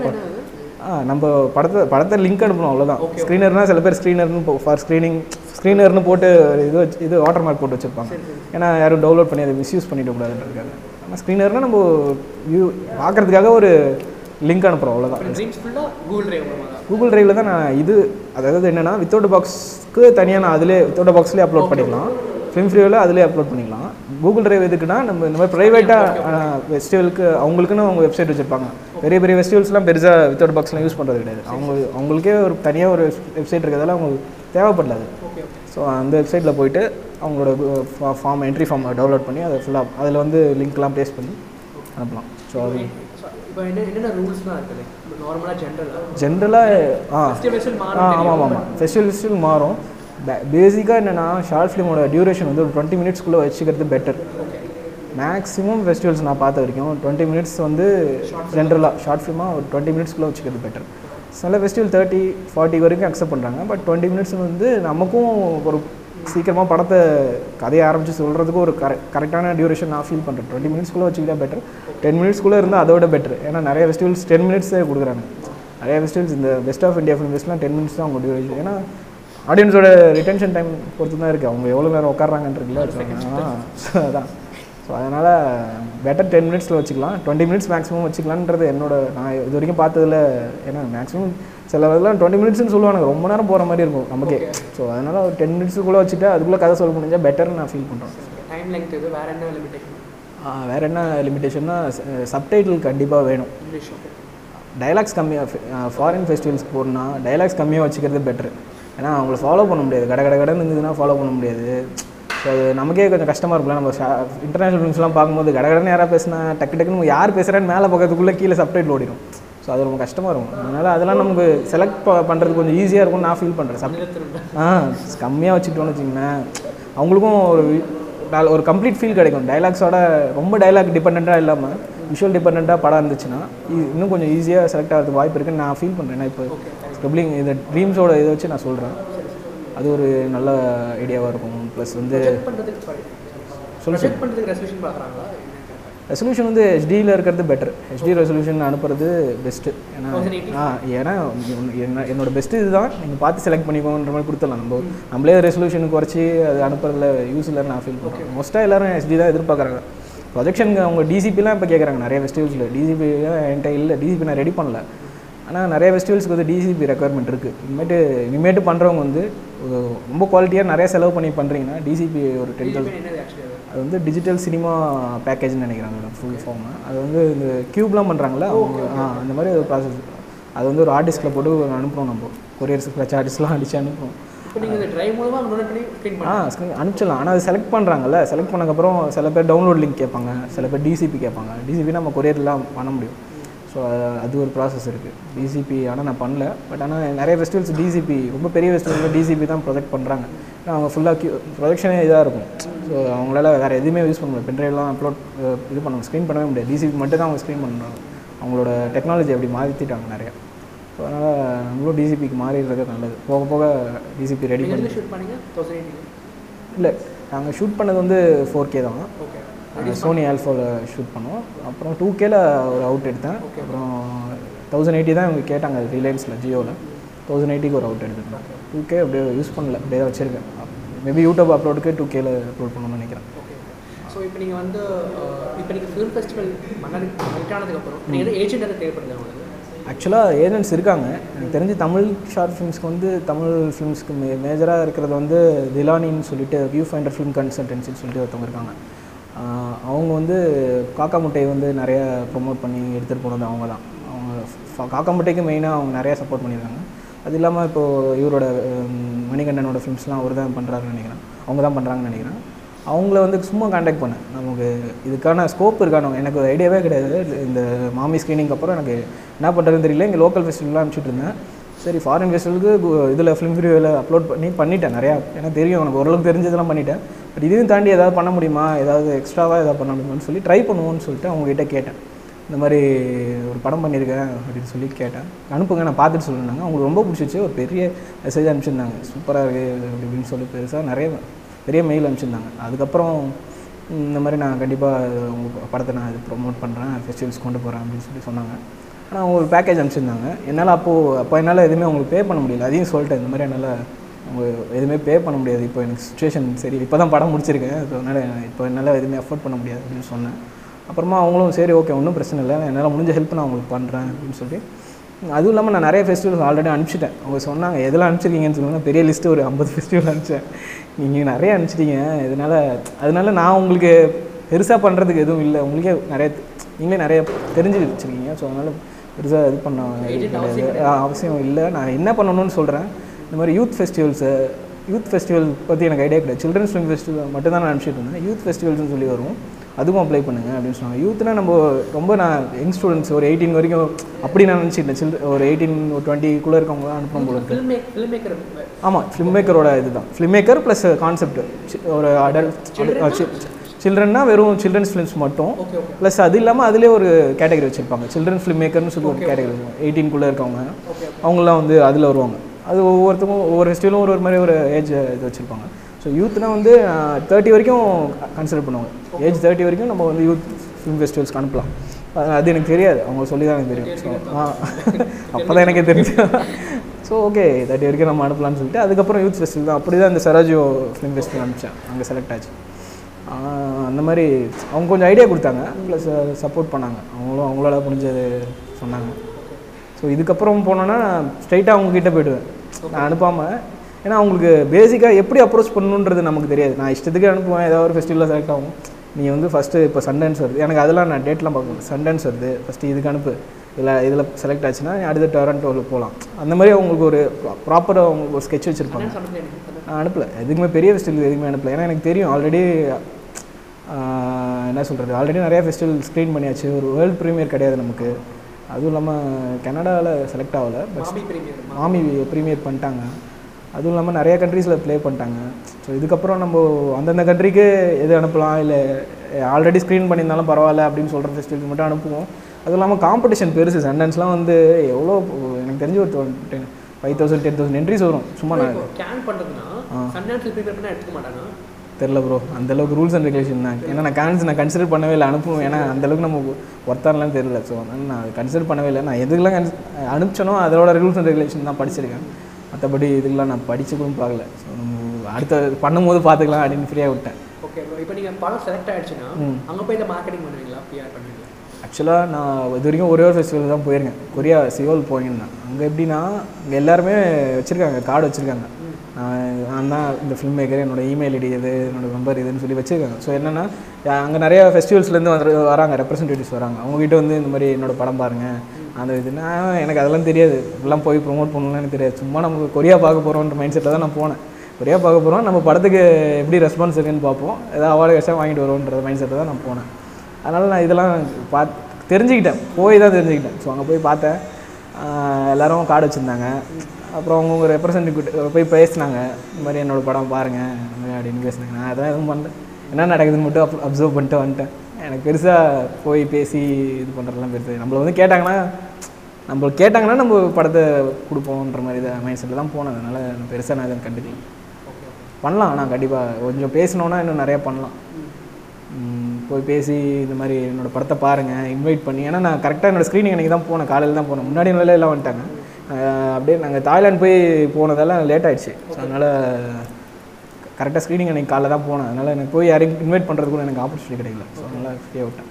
நம்ம படத்தை படத்தை லிங்க் அனுப்பணும் அவ்வளோதான் ஸ்க்ரீனர்னால் சில பேர் ஸ்க்ரீனர்னு ஃபார் ஸ்க்ரீனிங் ஸ்க்ரீனர்னு போட்டு இது வச்சு இது வாட்டர் மார்க் போட்டு வச்சுருப்பாங்க. ஏன்னா யாரும் டவுன்லோட் பண்ணி அதை மிஸ்யூஸ் பண்ணிடக்கூடாதுன்றதுக்காக. ஆனால் ஸ்க்ரீனர்னால் நம்ம வியூ பார்க்குறதுக்காக ஒரு லிங்க் அனுப்புகிறோம் அவ்வளோதான் கூகுள் ட்ரைவ் கூகுள் ட்ரைவில் தான். நான் இது அதாவது என்னென்னா வித்தவுட் பாக்ஸ்க்கு தனியாக நான் அதிலே வித்தவுட் பாக்ஸ்லேயே அப்லோட் பண்ணிக்கலாம். ஃபிலிம் ஃப்ரீவில் அதிலே அப்லோட் பண்ணிக்கலாம். கூகுள் ட்ரைவ் எதுக்குன்னா நம்ம இந்த மாதிரி ப்ரைவேட்டாக ஃபெஸ்டிவலுக்கு அவங்களுக்குன்னு அவங்க வெப்சைட் வச்சுருப்பாங்க. பெரிய பெரிய ஃபெஸ்டிவல்ஸ்லாம் பெருசாக வித்தவுட் பாக்ஸ்லாம் யூஸ் பண்ணுறது கிடையாது. அவங்க அவங்களுக்கே ஒரு தனியாக ஒரு வெப்சைட் இருக்கிறதால அவங்களுக்கு தேவைப்படலாது ஓகே ஸோ அந்த வெப்சைட்டில் போயிட்டு அவங்களோட ஃபார்ம் என்ட்ரி ஃபார்ம் டவுன்லோட் பண்ணி அதை ஃபுல்லாக அதில் வந்து லிங்க்லாம் பேஸ்ட் பண்ணி அனுப்பலாம். ஸோ அது ஜென்ரலாக ஆ ஃபெஸ்டிவல் ஆ? மாறும் ஆமாம் ஆமாம். ஃபெஸ்டிவல் மாறும். பேசிக்காக என்னென்னா ஷார்ட் ஃபிலிமோட டியூரேஷன் வந்து ஒரு டுவெண்ட்டி மினிட்ஸ்க்குள்ளே வச்சுக்கிறது பெட்டர் மேக்ஸிமம் ஃபெஸ்டிவல்ஸ் நான் பார்த்த வரைக்கும் டுவெண்ட்டி மினிட்ஸ் வந்து ஜென்ரலாக ஷார்ட் ஃபிலிமாக ஒரு டுவெண்ட்டி மினிட்ஸ்க்குள்ளே வச்சுக்கிறது பெட்டர் சில ஃபெஸ்டிவல் தேர்ட்டி ஃபார்ட்டி வரைக்கும் அக்செப்ட் பண்ணுறாங்க பட் டுவெண்ட்டி மினிட்ஸ் வந்து நமக்கும் ஒரு சீக்கிரமாக படத்தை கதையை ஆரம்பித்து சொல்கிறதுக்கு ஒரு கரெக்ட் கரெக்டான டியூரேஷன் நான் ஃபீல் பண்ணுறேன் டுவெண்ட்டி மினிட்ஸ்க்குள்ளே வச்சுக்கிட்டா பெட்டர் டென் மினிட்ஸ்க்குள்ளே இருந்தால் அதோட பெட்டர் ஏன்னா நிறைய ஃபெஸ்டிவல்ஸ் டென் மினிட்ஸே கொடுக்குறாங்க. நிறைய ஃபெஸ்டிவல்ஸ் இந்த பெஸ்ட் ஆஃப் இந்தியா ஃபிலிம் ஃபெஸ்ட்லாம் டென் மினிட்ஸ் தான் அவங்க டியூரேஷன் ஏன்னா ஆடியன்ஸோட ரிட்டென்ஷன் டைம் பொறுத்து தான் இருக்குது அவங்க எவ்வளோ நேரம் உட்காடுறாங்கன்றதுல அதான். ஸோ அதனால் பெட்டர் டென் மினிட்ஸில் வச்சுக்கலாம். டுவெண்ட்டி மினிட்ஸ் மேக்ஸிமம் வச்சுக்கலான்றது என்னோட நான் இது வரைக்கும் பார்த்ததுல ஏன்னா மேக்ஸிமம் சில இதெல்லாம் டுவெண்ட்டி மினிட்ஸ்னு சொல்லுவாங்க ரொம்ப நேரம் போகிற மாதிரி இருக்கும் நமக்கே. ஸோ அதனால் ஒரு டென் மினிட்ஸுக்குள்ளே வச்சுட்டு அதுக்குள்ளே கதை சொல்ல முடிஞ்சால் பெட்டர்னு நான் ஃபீல் பண்ணுறேன் டைம் லெங்க் இது வேற என்ன லிமிடேஷன் வேறு என்ன லிமிட்டேஷன்னா சப்டைட்டில் கண்டிப்பாக வேணும். டைலாக்ஸ் கம்மியாக ஃபாரின் ஃபெஸ்டிவல்ஸ்க்கு போகணுன்னா டைலாக்ஸ் கம்மியாக வச்சுக்கிறது பெட்ரு ஏன்னா அவங்கள ஃபாலோ பண்ண முடியாது. கட கட கடன்னு இருந்ததுன்னா ஃபாலோ பண்ண முடியாது. ஸோ அது நமக்கே கொஞ்சம் கஷ்டமாக இருக்கும்ல. நம்ம இன்டர்நேஷனல் ஃபிலிம்ஸ்லாம் பார்க்கும்போது கட கடன்னு யாராவது பேசினா டக்கு டக்குன்னு யார் பேசுகிறான்னு மேலே பக்கத்துக்குள்ளே கீழே சப்டைட்டில் ஓடிடும் ஸோ அது ரொம்ப கஷ்டமாக இருக்கும். அதனால் அதெல்லாம் நமக்கு செலக்ட் பண்ணுறது கொஞ்சம் ஈஸியாக இருக்கும்னு நான் ஃபீல் பண்ணுறேன் சப் ஆ கம்மியாக வச்சுக்கிட்டோம்னு வச்சிங்களேன் அவங்களுக்கும் ஒரு ஒரு கம்ப்ளீட் ஃபீல் கிடைக்கும். டைலாக்ஸோட ரொம்ப டைலாக் டிபெண்ட்டாக இல்லாமல் விஷுவல் டிபெண்ட்டாக படம் இருந்துச்சுன்னா இன்னும் கொஞ்சம் ஈஸியாக செலக்ட் ஆகிறதுக்கு வாய்ப்பு இருக்குன்னு நான் ஃபீல் பண்ணுறேன் இப்போ ஸ்க்ரிப்ளிங் இந்த ட்ரீம்ஸோட இதை வச்சு நான் சொல்கிறேன் அது ஒரு நல்ல ஐடியாவாக இருக்கும். ப்ளஸ் வந்து ரெசல்யூஷன் வந்து ஹெச்டியில் இருக்கிறது பெட்டர் ஹெச்டி ரெசல்யூஷன் அனுப்புறது பெஸ்ட்டு ஏன்னா 1080? ஆ ஏன்னா என்ன- என்ன- என்னோட பெஸ்ட்டு இதுதான். நீங்கள் பார்த்து செலக்ட் பண்ணிக்கோன்ற மாதிரி கொடுத்துடலாம். நம்ம நம்மளே ரெசல்யூஷன் குறைச்சி அது அனுப்புறதுல யூஸ் இல்லைன்னு நான் ஃபீல் பண்ணுறேன் மோஸ்ட்டாக எல்லாரும் ஹெச்டி தான் எதிர்பார்க்குறாங்க. ப்ரொஜெக்ஷனுக்கு அவங்க டிசிபிலாம் இப்போ கேட்குறாங்க நிறைய ஃபெஸ்டிவல்ஸில் டிசிபி என்கிட்ட இல்லை. டிசிபி நான் ரெடி பண்ணல. ஆனால் நிறைய ஃபெஸ்டிவல்ஸ்க்கு வந்து டிசிபி ரெக்குயர்மெண்ட் இருக்குது இனிமேட்டு இனிமேட்டு பண்ணுறவங்க வந்து ரொம்ப குவாலிட்டியாக நிறைய செலவு பண்ணி பண்ணுறீங்கன்னா டிசிபி ஒரு டென் தௌசண்ட். அது? வந்து டிஜிட்டல் சினிமா பேக்கேஜ்னு நினைக்கிறாங்க ஃபுல் ஃபார்ம் அது வந்து இந்த க்யூப்லாம் பண்ணுறாங்களா அவங்க ஆ அந்த மாதிரி ஒரு ப்ராசஸ் அது வந்து ஒரு ஆர்டிஸ்ட்டில் போட்டு அனுப்புகிறோம் நம்ம. கொரியர்ஸ் கிளச் ஆர்டிஸ்ட்லாம் அடித்து அனுப்புகிறோம் ஆ ஸ்க்ரீன் அனுப்பிச்சிடலாம். ஆனால் அது செலக்ட் பண்ணுறாங்கல்ல செலக்ட் பண்ணக்கப்புறம் சில பேர் டவுன்லோட் லிங்க் கேட்பாங்க சில பேர் டிசிபி கேட்பாங்க. டிசிபி நம்ம கொரியர்லாம் பண்ண முடியும். ஸோ அது ஒரு ப்ராசஸ் இருக்குது டிசிபி ஆனால் நான் பண்ணல. பட் ஆனால் நிறைய ஃபெஸ்டிவல்ஸ் டிசிபி ரொம்ப பெரிய ஃபெஸ்டிவலில் டிசிபி தான் ப்ரொஜெக்ட் பண்ணுறாங்க ஏன்னா அவங்க ஃபுல்லாக கியூ ப்ரொஜெக்ஷனே இதாக இருக்கும். ஸோ அவங்களால வேறு எதுவுமே யூஸ் பண்ண முடியாது. பென்ட்ரைவ்லாம் அப்லோட் இது பண்ண ஸ்க்ரீன் பண்ணவே முடியாது. டிசிபி மட்டும் தான் அவங்க ஸ்க்ரீன் பண்ணுறாங்க அவங்களோட டெக்னாலஜி அப்படி மாற்றிட்டாங்க நிறையா. ஸோ அதனால் நம்மளும் டிசிபிக்கு மாறிடுறது நல்லது. போக போக டிசிபி ரெடி பண்ணி ஷூட் பண்ணீங்க? இல்லை நாங்கள் ஷூட் பண்ணது வந்து ஃபோர் கே தான். ஓகே சோனி ஆல்ஃபாவில் ஷூட் பண்ணோம் அப்புறம் டூ கேல ஒரு அவுட் எடுத்தேன். அப்புறம் தௌசண்ட் எயிட்டி தான் இவங்க கேட்டாங்க ரிலையன்ஸில் ஜியோவில் தௌசண்ட் எயிட்டிக்கு ஒரு அவுட் எடுத்துருக்கேன் டூ கே அப்படியே யூஸ் பண்ணல. அப்படியே வச்சுருக்கேன். மேபி யூடியூப் அப்லோடுக்கு டூ கேல அப்லோட் பண்ணணும்னு நினைக்கிறேன். ஸோ இப்போ நீங்கள் வந்து இப்போ நீங்கள் ஃபிலிம் ஃபெஸ்டிவல் மன்னர் கனெக்ட் ஆனதுக்கப்புறம் நீங்கள் ஏஜென்ட் எதாவது தேவைப்படுது உங்களுக்கு? ஆக்சுவலாக ஏஜென்ட்ஸ் இருக்காங்க. எனக்கு தெரிஞ்சு தமிழ் ஷார்ட் ஃபிலிம்ஸ்க்கு வந்து தமிழ் ஃபிலிம்ஸ்க்கு மே மேஜராக இருக்கிறது வந்து திலானின்னு சொல்லிட்டு வியூ ஃபைண்டர் ஃபிலிம் கன்சல்டன்சின்னு சொல்லிட்டு ஒருத்தவங்க இருக்காங்க. அவங்க வந்து காக்கா முட்டையை வந்து நிறைய ப்ரொமோட் பண்ணி எடுத்துகிட்டு போனது அவங்க தான் அவங்க காக்கா முட்டைக்கு மெயினாக அவங்க நிறையா சப்போர்ட் பண்ணியிருக்காங்க. அது இல்லாமல் இப்போது இவரோட மணிகண்டனோட ஃபிலிம்ஸ்லாம் அவர் தான் பண்ணுறாருன்னு நினைக்கிறேன். அவங்க தான் பண்ணுறாங்கன்னு நினைக்கிறேன். அவங்கள வந்து சும்மா காண்டாக்ட் பண்ணேன் நமக்கு இதுக்கான ஸ்கோப் இருக்கானு எனக்கு ஒரு ஐடியாவே கிடையாது. இந்த மாமி ஸ்க்ரீனிங்க்கு அப்புறம் எனக்கு என்ன பண்ணுறதுன்னு தெரியல. இங்கே லோக்கல் ஃபெஸ்டிவல்லாம் அனுப்பிச்சிட்டு இருந்தேன். சரி ஃபாரின் ஃபெஸ்டிவலுக்கு இதில் ஃபிலிம் ஃபிரியோவில் அப்லோட் பண்ணி பண்ணிட்டேன் நிறையா. எனக்கு தெரியும் எனக்கு ஓரளவுக்கு தெரிஞ்சதெல்லாம் பண்ணிட்டேன். பட் இதையும் தாண்டி ஏதாவது பண்ண முடியுமா? ஏதாவது எக்ஸ்ட்ராவாக ஏதாவது பண்ண முடியுமான்னு சொல்லி ட்ரை பண்ணுவோன்னு சொல்லிட்டு அவங்ககிட்ட கேட்டேன். இந்த மாதிரி ஒரு படம் பண்ணியிருக்கேன் அப்படின்னு சொல்லி கேட்டேன். அனுப்புங்க நான் பார்த்துட்டு சொல்லியிருந்தாங்க அவங்களுக்கு ரொம்ப பிடிச்சிச்சு ஒரு பெரிய மெசேஜ் அனுப்பிச்சிருந்தாங்க. சூப்பராக இருக்குது அப்படி இப்படின்னு சொல்லி பெருசாக நிறைய பெரிய மெயில் அனுப்பிச்சிருந்தாங்க. அதுக்கப்புறம் இந்த மாதிரி நான் கண்டிப்பாக உங்கள் படத்தை நான் இது ப்ரொமோட் பண்ணுறேன் ஃபெஸ்டிவல்ஸ் கொண்டு போகிறேன் அப்படின்னு சொல்லி சொன்னாங்க. ஆனால் அவங்க ஒரு பேக்கேஜ் அனுப்பிச்சிருந்தாங்க. என்னால் அப்போது அப்போ என்னால் எதுவுமே அவங்களுக்கு பே பண்ண முடியல. அதையும் சொல்லிட்டேன். இந்த மாதிரி என்னால் எதுவுமே பே பண்ண முடியாது. இப்போ எனக்கு சுச்சுவேஷன் சரி இப்போ தான் படம் முடிச்சிருக்கேன். ஸோ அதனால் இப்போ என்னால் எதுவுமே அஃபோர்ட் பண்ண முடியாது அப்படின்னு சொன்னேன். அப்புறமா அவங்களும் சரி ஓகே ஒன்றும் பிரச்சனை இல்லை. என்னால் முடிஞ்ச ஹெல்ப் நான் உங்களுக்கு பண்ணுறேன் அப்படின்னு சொல்லி அதுவும் இல்லாமல் நான் நிறைய ஃபெஸ்டிவல்ஸ் ஆல்ரெடி அனுப்பிச்சிட்டேன். அவங்க சொன்னாங்க எதெல்லாம் அனுப்பிச்சிருக்கீங்கன்னு சொல்லுங்கள் பெரிய லிஸ்ட்டு ஒரு ஐம்பது ஃபெஸ்டிவல் அனுப்பிச்சேன். நீங்கள் நிறைய அனுப்பிச்சிட்டீங்க. இதனால் அதனால நான் உங்களுக்கு பெருசாக பண்ணுறதுக்கு எதுவும் இல்லை. உங்களுக்கே நிறைய நீங்களே நிறைய தெரிஞ்சு வச்சுருக்கீங்க. ஸோ அதனால் பெருசாக இது பண்ண அவசியம் இல்லை. நான் என்ன பண்ணணும்னு சொல்கிறேன் இந்த மாதிரி யூத் ஃபெஸ்டிவல்ஸு யூத் ஃபெஸ்டிவல் பற்றி எனக்கு ஐடியா கிடையாது. சில்ட்ரன்ஸ் ஃபிலிம் ஃபெஸ்டிவல் மட்டும் தான் நான் அனுப்பிச்சிட்டு இருந்தேன். யூத் ஃபெஸ்டிவல்ஸ்னு சொல்லி வரும். அதுவும் அப்ளை பண்ணுங்க அப்படின்னு சொன்னாங்க. யூத்னா நம்ம ரொம்ப நான் யங் ஸ்டூடெண்ட்ஸ் ஒரு எயிட்டீன் வரைக்கும் அப்படி நான் நினச்சிட்டேன் சில் ஒரு எயிட்டீன் ஒரு டுவெண்ட்டிக்குள்ளே இருக்கவங்க அனுப்பணும் போல இருக்கு. ஆமாம் ஃபிலிம் மேக்கரோட இதுதான். ஃபிலிம் மேக்கர் ப்ளஸ் கான்செப்ட் ஒரு அடல்ட் சில்ட்ரன்னா வெறும் சில்ட்ரன்ஸ் ஃபிலிம்ஸ் மட்டும். ப்ளஸ் அது இல்லாமல் அதிலே ஒரு கேட்டகரி வச்சுருப்பாங்க. சில்ட்ரன் ஃபிலிம் மேக்கர்னு சொல்லி ஒரு கேட்டகரி வச்சுருப்பாங்க எயிட்டீன்குள்ளே இருக்கவங்க. அவங்களாம் வந்து அதில் வருவாங்க. அது ஒவ்வொருத்தருக்கும் ஒவ்வொரு ஃபெஸ்டிவலும் ஒரு ஒரு மாதிரி ஒரு ஏஜ் இது வச்சுருப்பாங்க. ஸோ யூத்னா வந்து தேர்ட்டி வரைக்கும் கன்சிடர் பண்ணுவாங்க. ஏஜ் தேர்ட்டி வரைக்கும் நம்ம வந்து யூத் ஃபிலிம் ஃபெஸ்டிவல்ஸ்க்கு அனுப்பலாம். அது- எனக்கு தெரியாது. அவங்க சொல்லி தான் எனக்கு தெரியும். ஸோ ஆ அப்போ தான் எனக்கே தெரிஞ்சு. ஸோ ஓகே தேர்ட்டி வரைக்கும் நம்ம அனுப்பலாம்னு சொல்லிட்டு அதுக்கப்புறம் யூத் ஃபெஸ்டிவல் தான். அப்படி தான் இந்த சராஜியோ ஃபிலிம் ஃபெஸ்டிவல் அனுப்பிச்சேன். அங்கே செலக்ட் ஆச்சு. அந்த மாதிரி அவங்க கொஞ்சம் ஐடியா கொடுத்தாங்க. ப்ளஸ் சப்போர்ட் பண்ணாங்க. அவங்களும் அவங்களால முடிஞ்சது சொன்னாங்க. ஸோ இதுக்கப்புறம் போனோன்னா ஸ்ட்ரைட்டாக அவங்க கிட்ட போயிடுவேன். நான் அனுப்பாமல் ஏன்னா அவங்களுக்கு பேசிக்காக எப்படி அப்ரோச் பண்ணணுன்றது நமக்கு தெரியாது. நான் இஷ்டத்துக்கு அனுப்புவேன் ஏதாவது ஒரு ஃபெஸ்டிவலில் செலக்ட் ஆகும். நீ வந்து ஃபஸ்ட்டு இப்போ சண்டன்ஸ் வருது. எனக்கு அதெல்லாம் நான் டேட்லாம் பார்க்கணும். சண்டன்ஸ் வருது. ஃபஸ்ட்டு இதுக்கு அனுப்பு. இதில் இதில் செலக்ட் ஆச்சுன்னா அடுத்த டொரண்டோவில் போகலாம் அந்த மாதிரி அவங்களுக்கு ஒரு ப்ராப்பராக அவங்களுக்கு ஒரு ஸ்கெட்ச் வச்சுருப்பாங்க. நான் அனுப்பல. எதுக்குமே பெரிய ஃபெஸ்டிவல் எதுக்குமே அனுப்பல. ஏன்னா எனக்கு தெரியும் ஆல்ரெடி என்ன சொல்கிறது ஆல்ரெடி நிறைய ஃபெஸ்டிவல் ஸ்க்ரீன் பண்ணியாச்சு. ஒரு வேர்ல்டு ப்ரீமியர் கிடையாது நமக்கு. அதுவும் இல்லாமல் கனடாவில் செலக்ட் ஆகலை பட் மாமி பிரீமியர் பண்ணிட்டாங்க. அதுவும் இல்லாமல் நிறைய கண்ட்ரீஸில் ப்ளே பண்ணிட்டாங்க. ஸோ இதுக்கப்புறம் நம்ம அந்தந்த கண்ட்ரிக்கு எது அனுப்பலாம்? இல்லை ஆல்ரெடி ஸ்க்ரீன் பண்ணியிருந்தாலும் பரவாயில்ல அப்படின்னு சொல்கிற ஃபெஸ்டிவலுக்கு மட்டும் அனுப்புவோம். அதுவும் இல்லாமல் காம்படிஷன் பெருசு. சண்டன்ஸ்லாம் வந்து எவ்வளோ எனக்கு தெரிஞ்சு ஒரு ten five thousand ten thousand entries வரும். சும்மா நான் கேன் பண்ணுறதுன்னா சன்டான்ஸ் ப்ரிப்பேர் பண்ணால் எடுத்துக்க மாட்டானா? தெரில ப்ரோ அந்தளவுக்கு ரூல்ஸ் அண்ட் ரெகுலேஷன் தான் ஏன்னா நான் கேன்ஸ் நான் கன்சிடர் பண்ணவே இல்லை. அனுப்புவேன் ஏன்னா அந்தளவுக்கு நம்ம ஒர்த்தானலாம் தெரியல. ஸோ அதனால் நான் கன்சிடர் பண்ணவே இல்லை. நான் எதுக்கெல்லாம் கன்ஸ் அனுப்பிச்சனோ அதோட ரூல்ஸ் அண்ட் ரெகுலேஷன் தான் படிச்சிருக்கேன். மற்றபடி இதுக்கெல்லாம் நான் படிச்சு கூட பார்க்கல. ஸோ நம்ம அடுத்த பண்ணும்போது பார்த்துக்கலாம் அப்படின்னு ஃப்ரீயாக விட்டேன். ஓகே இப்போ நீங்கள் படம் செலக்ட் ஆயிடுச்சுன்னா அங்கே போய் இந்த மார்க்கெட்டிங் பண்ணுவீங்களா? பிஆர் பண்ணுவீங்களா? ஆக்சுவலாக நான் இது வரைக்கும் ஒரே ஒரு ஃபெஸ்டிவல் தான் போயிருக்கேன். கொரியா சியோல் போயிருந்தேன். அங்கே எப்படின்னா அங்கே எல்லாருமே வச்சுருக்காங்க. கார்டு வச்சுருக்காங்க. நான் நான் தான் இந்த ஃபில்ம் மேக்கர் என்னோட இமெயில் ஐடி இது என்னோட நம்பர் இதுன்னு சொல்லி வச்சுருக்காங்க. ஸோ என்னென்னா அங்கே நிறைய ஃபெஸ்டிவல்ஸ்லேருந்து வந்து வராங்க ரெப்ரசன்டேட்டிவ்ஸ் வராங்க. அவங்ககிட்ட வந்து இந்த மாதிரி என்னோட படம் பாருங்கள் அந்த இதுனா எனக்கு அதெல்லாம் தெரியாது. இப்படிலாம் போய் ப்ரொமோட் பண்ணணும்னு எனக்கு தெரியாது. சும்மா நமக்கு கொரியா பார்க்க போகிறோன்ற மைண்ட் செட்டில் தான் நான் போனேன். கொரியா பார்க்க போகிறோம் நம்ம படத்துக்கு எப்படி ரெஸ்பான்ஸ் இருக்குன்னு பார்ப்போம். ஏதாவது அவார்டு கஷ்டம் வாங்கிட்டு வருவோன்ற மைண்ட் செட்டில் தான் நான் போனேன். அதனால் நான் இதெல்லாம் பார்த்து தெரிஞ்சுக்கிட்டேன். போய் தான் தெரிஞ்சுக்கிட்டேன். ஸோ அங்கே போய் பார்த்தேன். எல்லோரும் கார்டு வச்சுருந்தாங்க. அப்புறம் அவங்க ரெப்ரசன்டேட்டிவ் போய் பேசினாங்க. இந்த மாதிரி என்னோட படம் பாருங்கள் இந்த மாதிரி அப்படின்னு பேசினாங்க. நான் அதெல்லாம் எதுவும் பண்ணல. என்ன நடக்குதுன்னு மட்டும் அப் அப்சர்வ் பண்ணிட்டு வந்துட்டேன். எனக்கு பெருசாக போய் பேசி இது பண்ணுறதுலாம் பெருசு நம்மளை வந்து கேட்டாங்கன்னா நம்ம கேட்டாங்கன்னா நம்ம படத்தை கொடுப்போன்ற மாதிரி தான் மைண்ட் செட்டில் தான் போனேன். அதனால் பெருசாக நான் எதுவும் கண்டுக்கல. பண்ணலாம். ஆனால் கண்டிப்பாக கொஞ்சம் பேசினோன்னா இன்னும் நிறையா பண்ணலாம். போய் பேசி இந்த மாதிரி என்னோடய படத்தை பாருங்கள் இன்வைட் பண்ணி. ஏன்னா நான் கரெக்டாக என்னோட ஸ்க்ரீனிங் அன்றைக்கி தான் போனேன். காலையில் தான் போனேன். முன்னாடி நாளே எல்லாம் வந்துட்டாங்க. அப்படியே நாங்கள் தாய்லாந்து போய் போனதெல்லாம் லேட் ஆயிடுச்சு. ஸோ அதனால் கரெக்டாக ஸ்க்ரீனிங் அன்றைக்கி காலைல தான் போனேன். அதனால் எனக்கு போய் யாரையும் இன்வைட் பண்ணுறதுக்கு கூட எனக்கு ஆப்பர்ச்சுனிட்டி கிடைக்கல. ஸோ அதனால் ஃப்ரீயாக விட்டேன்.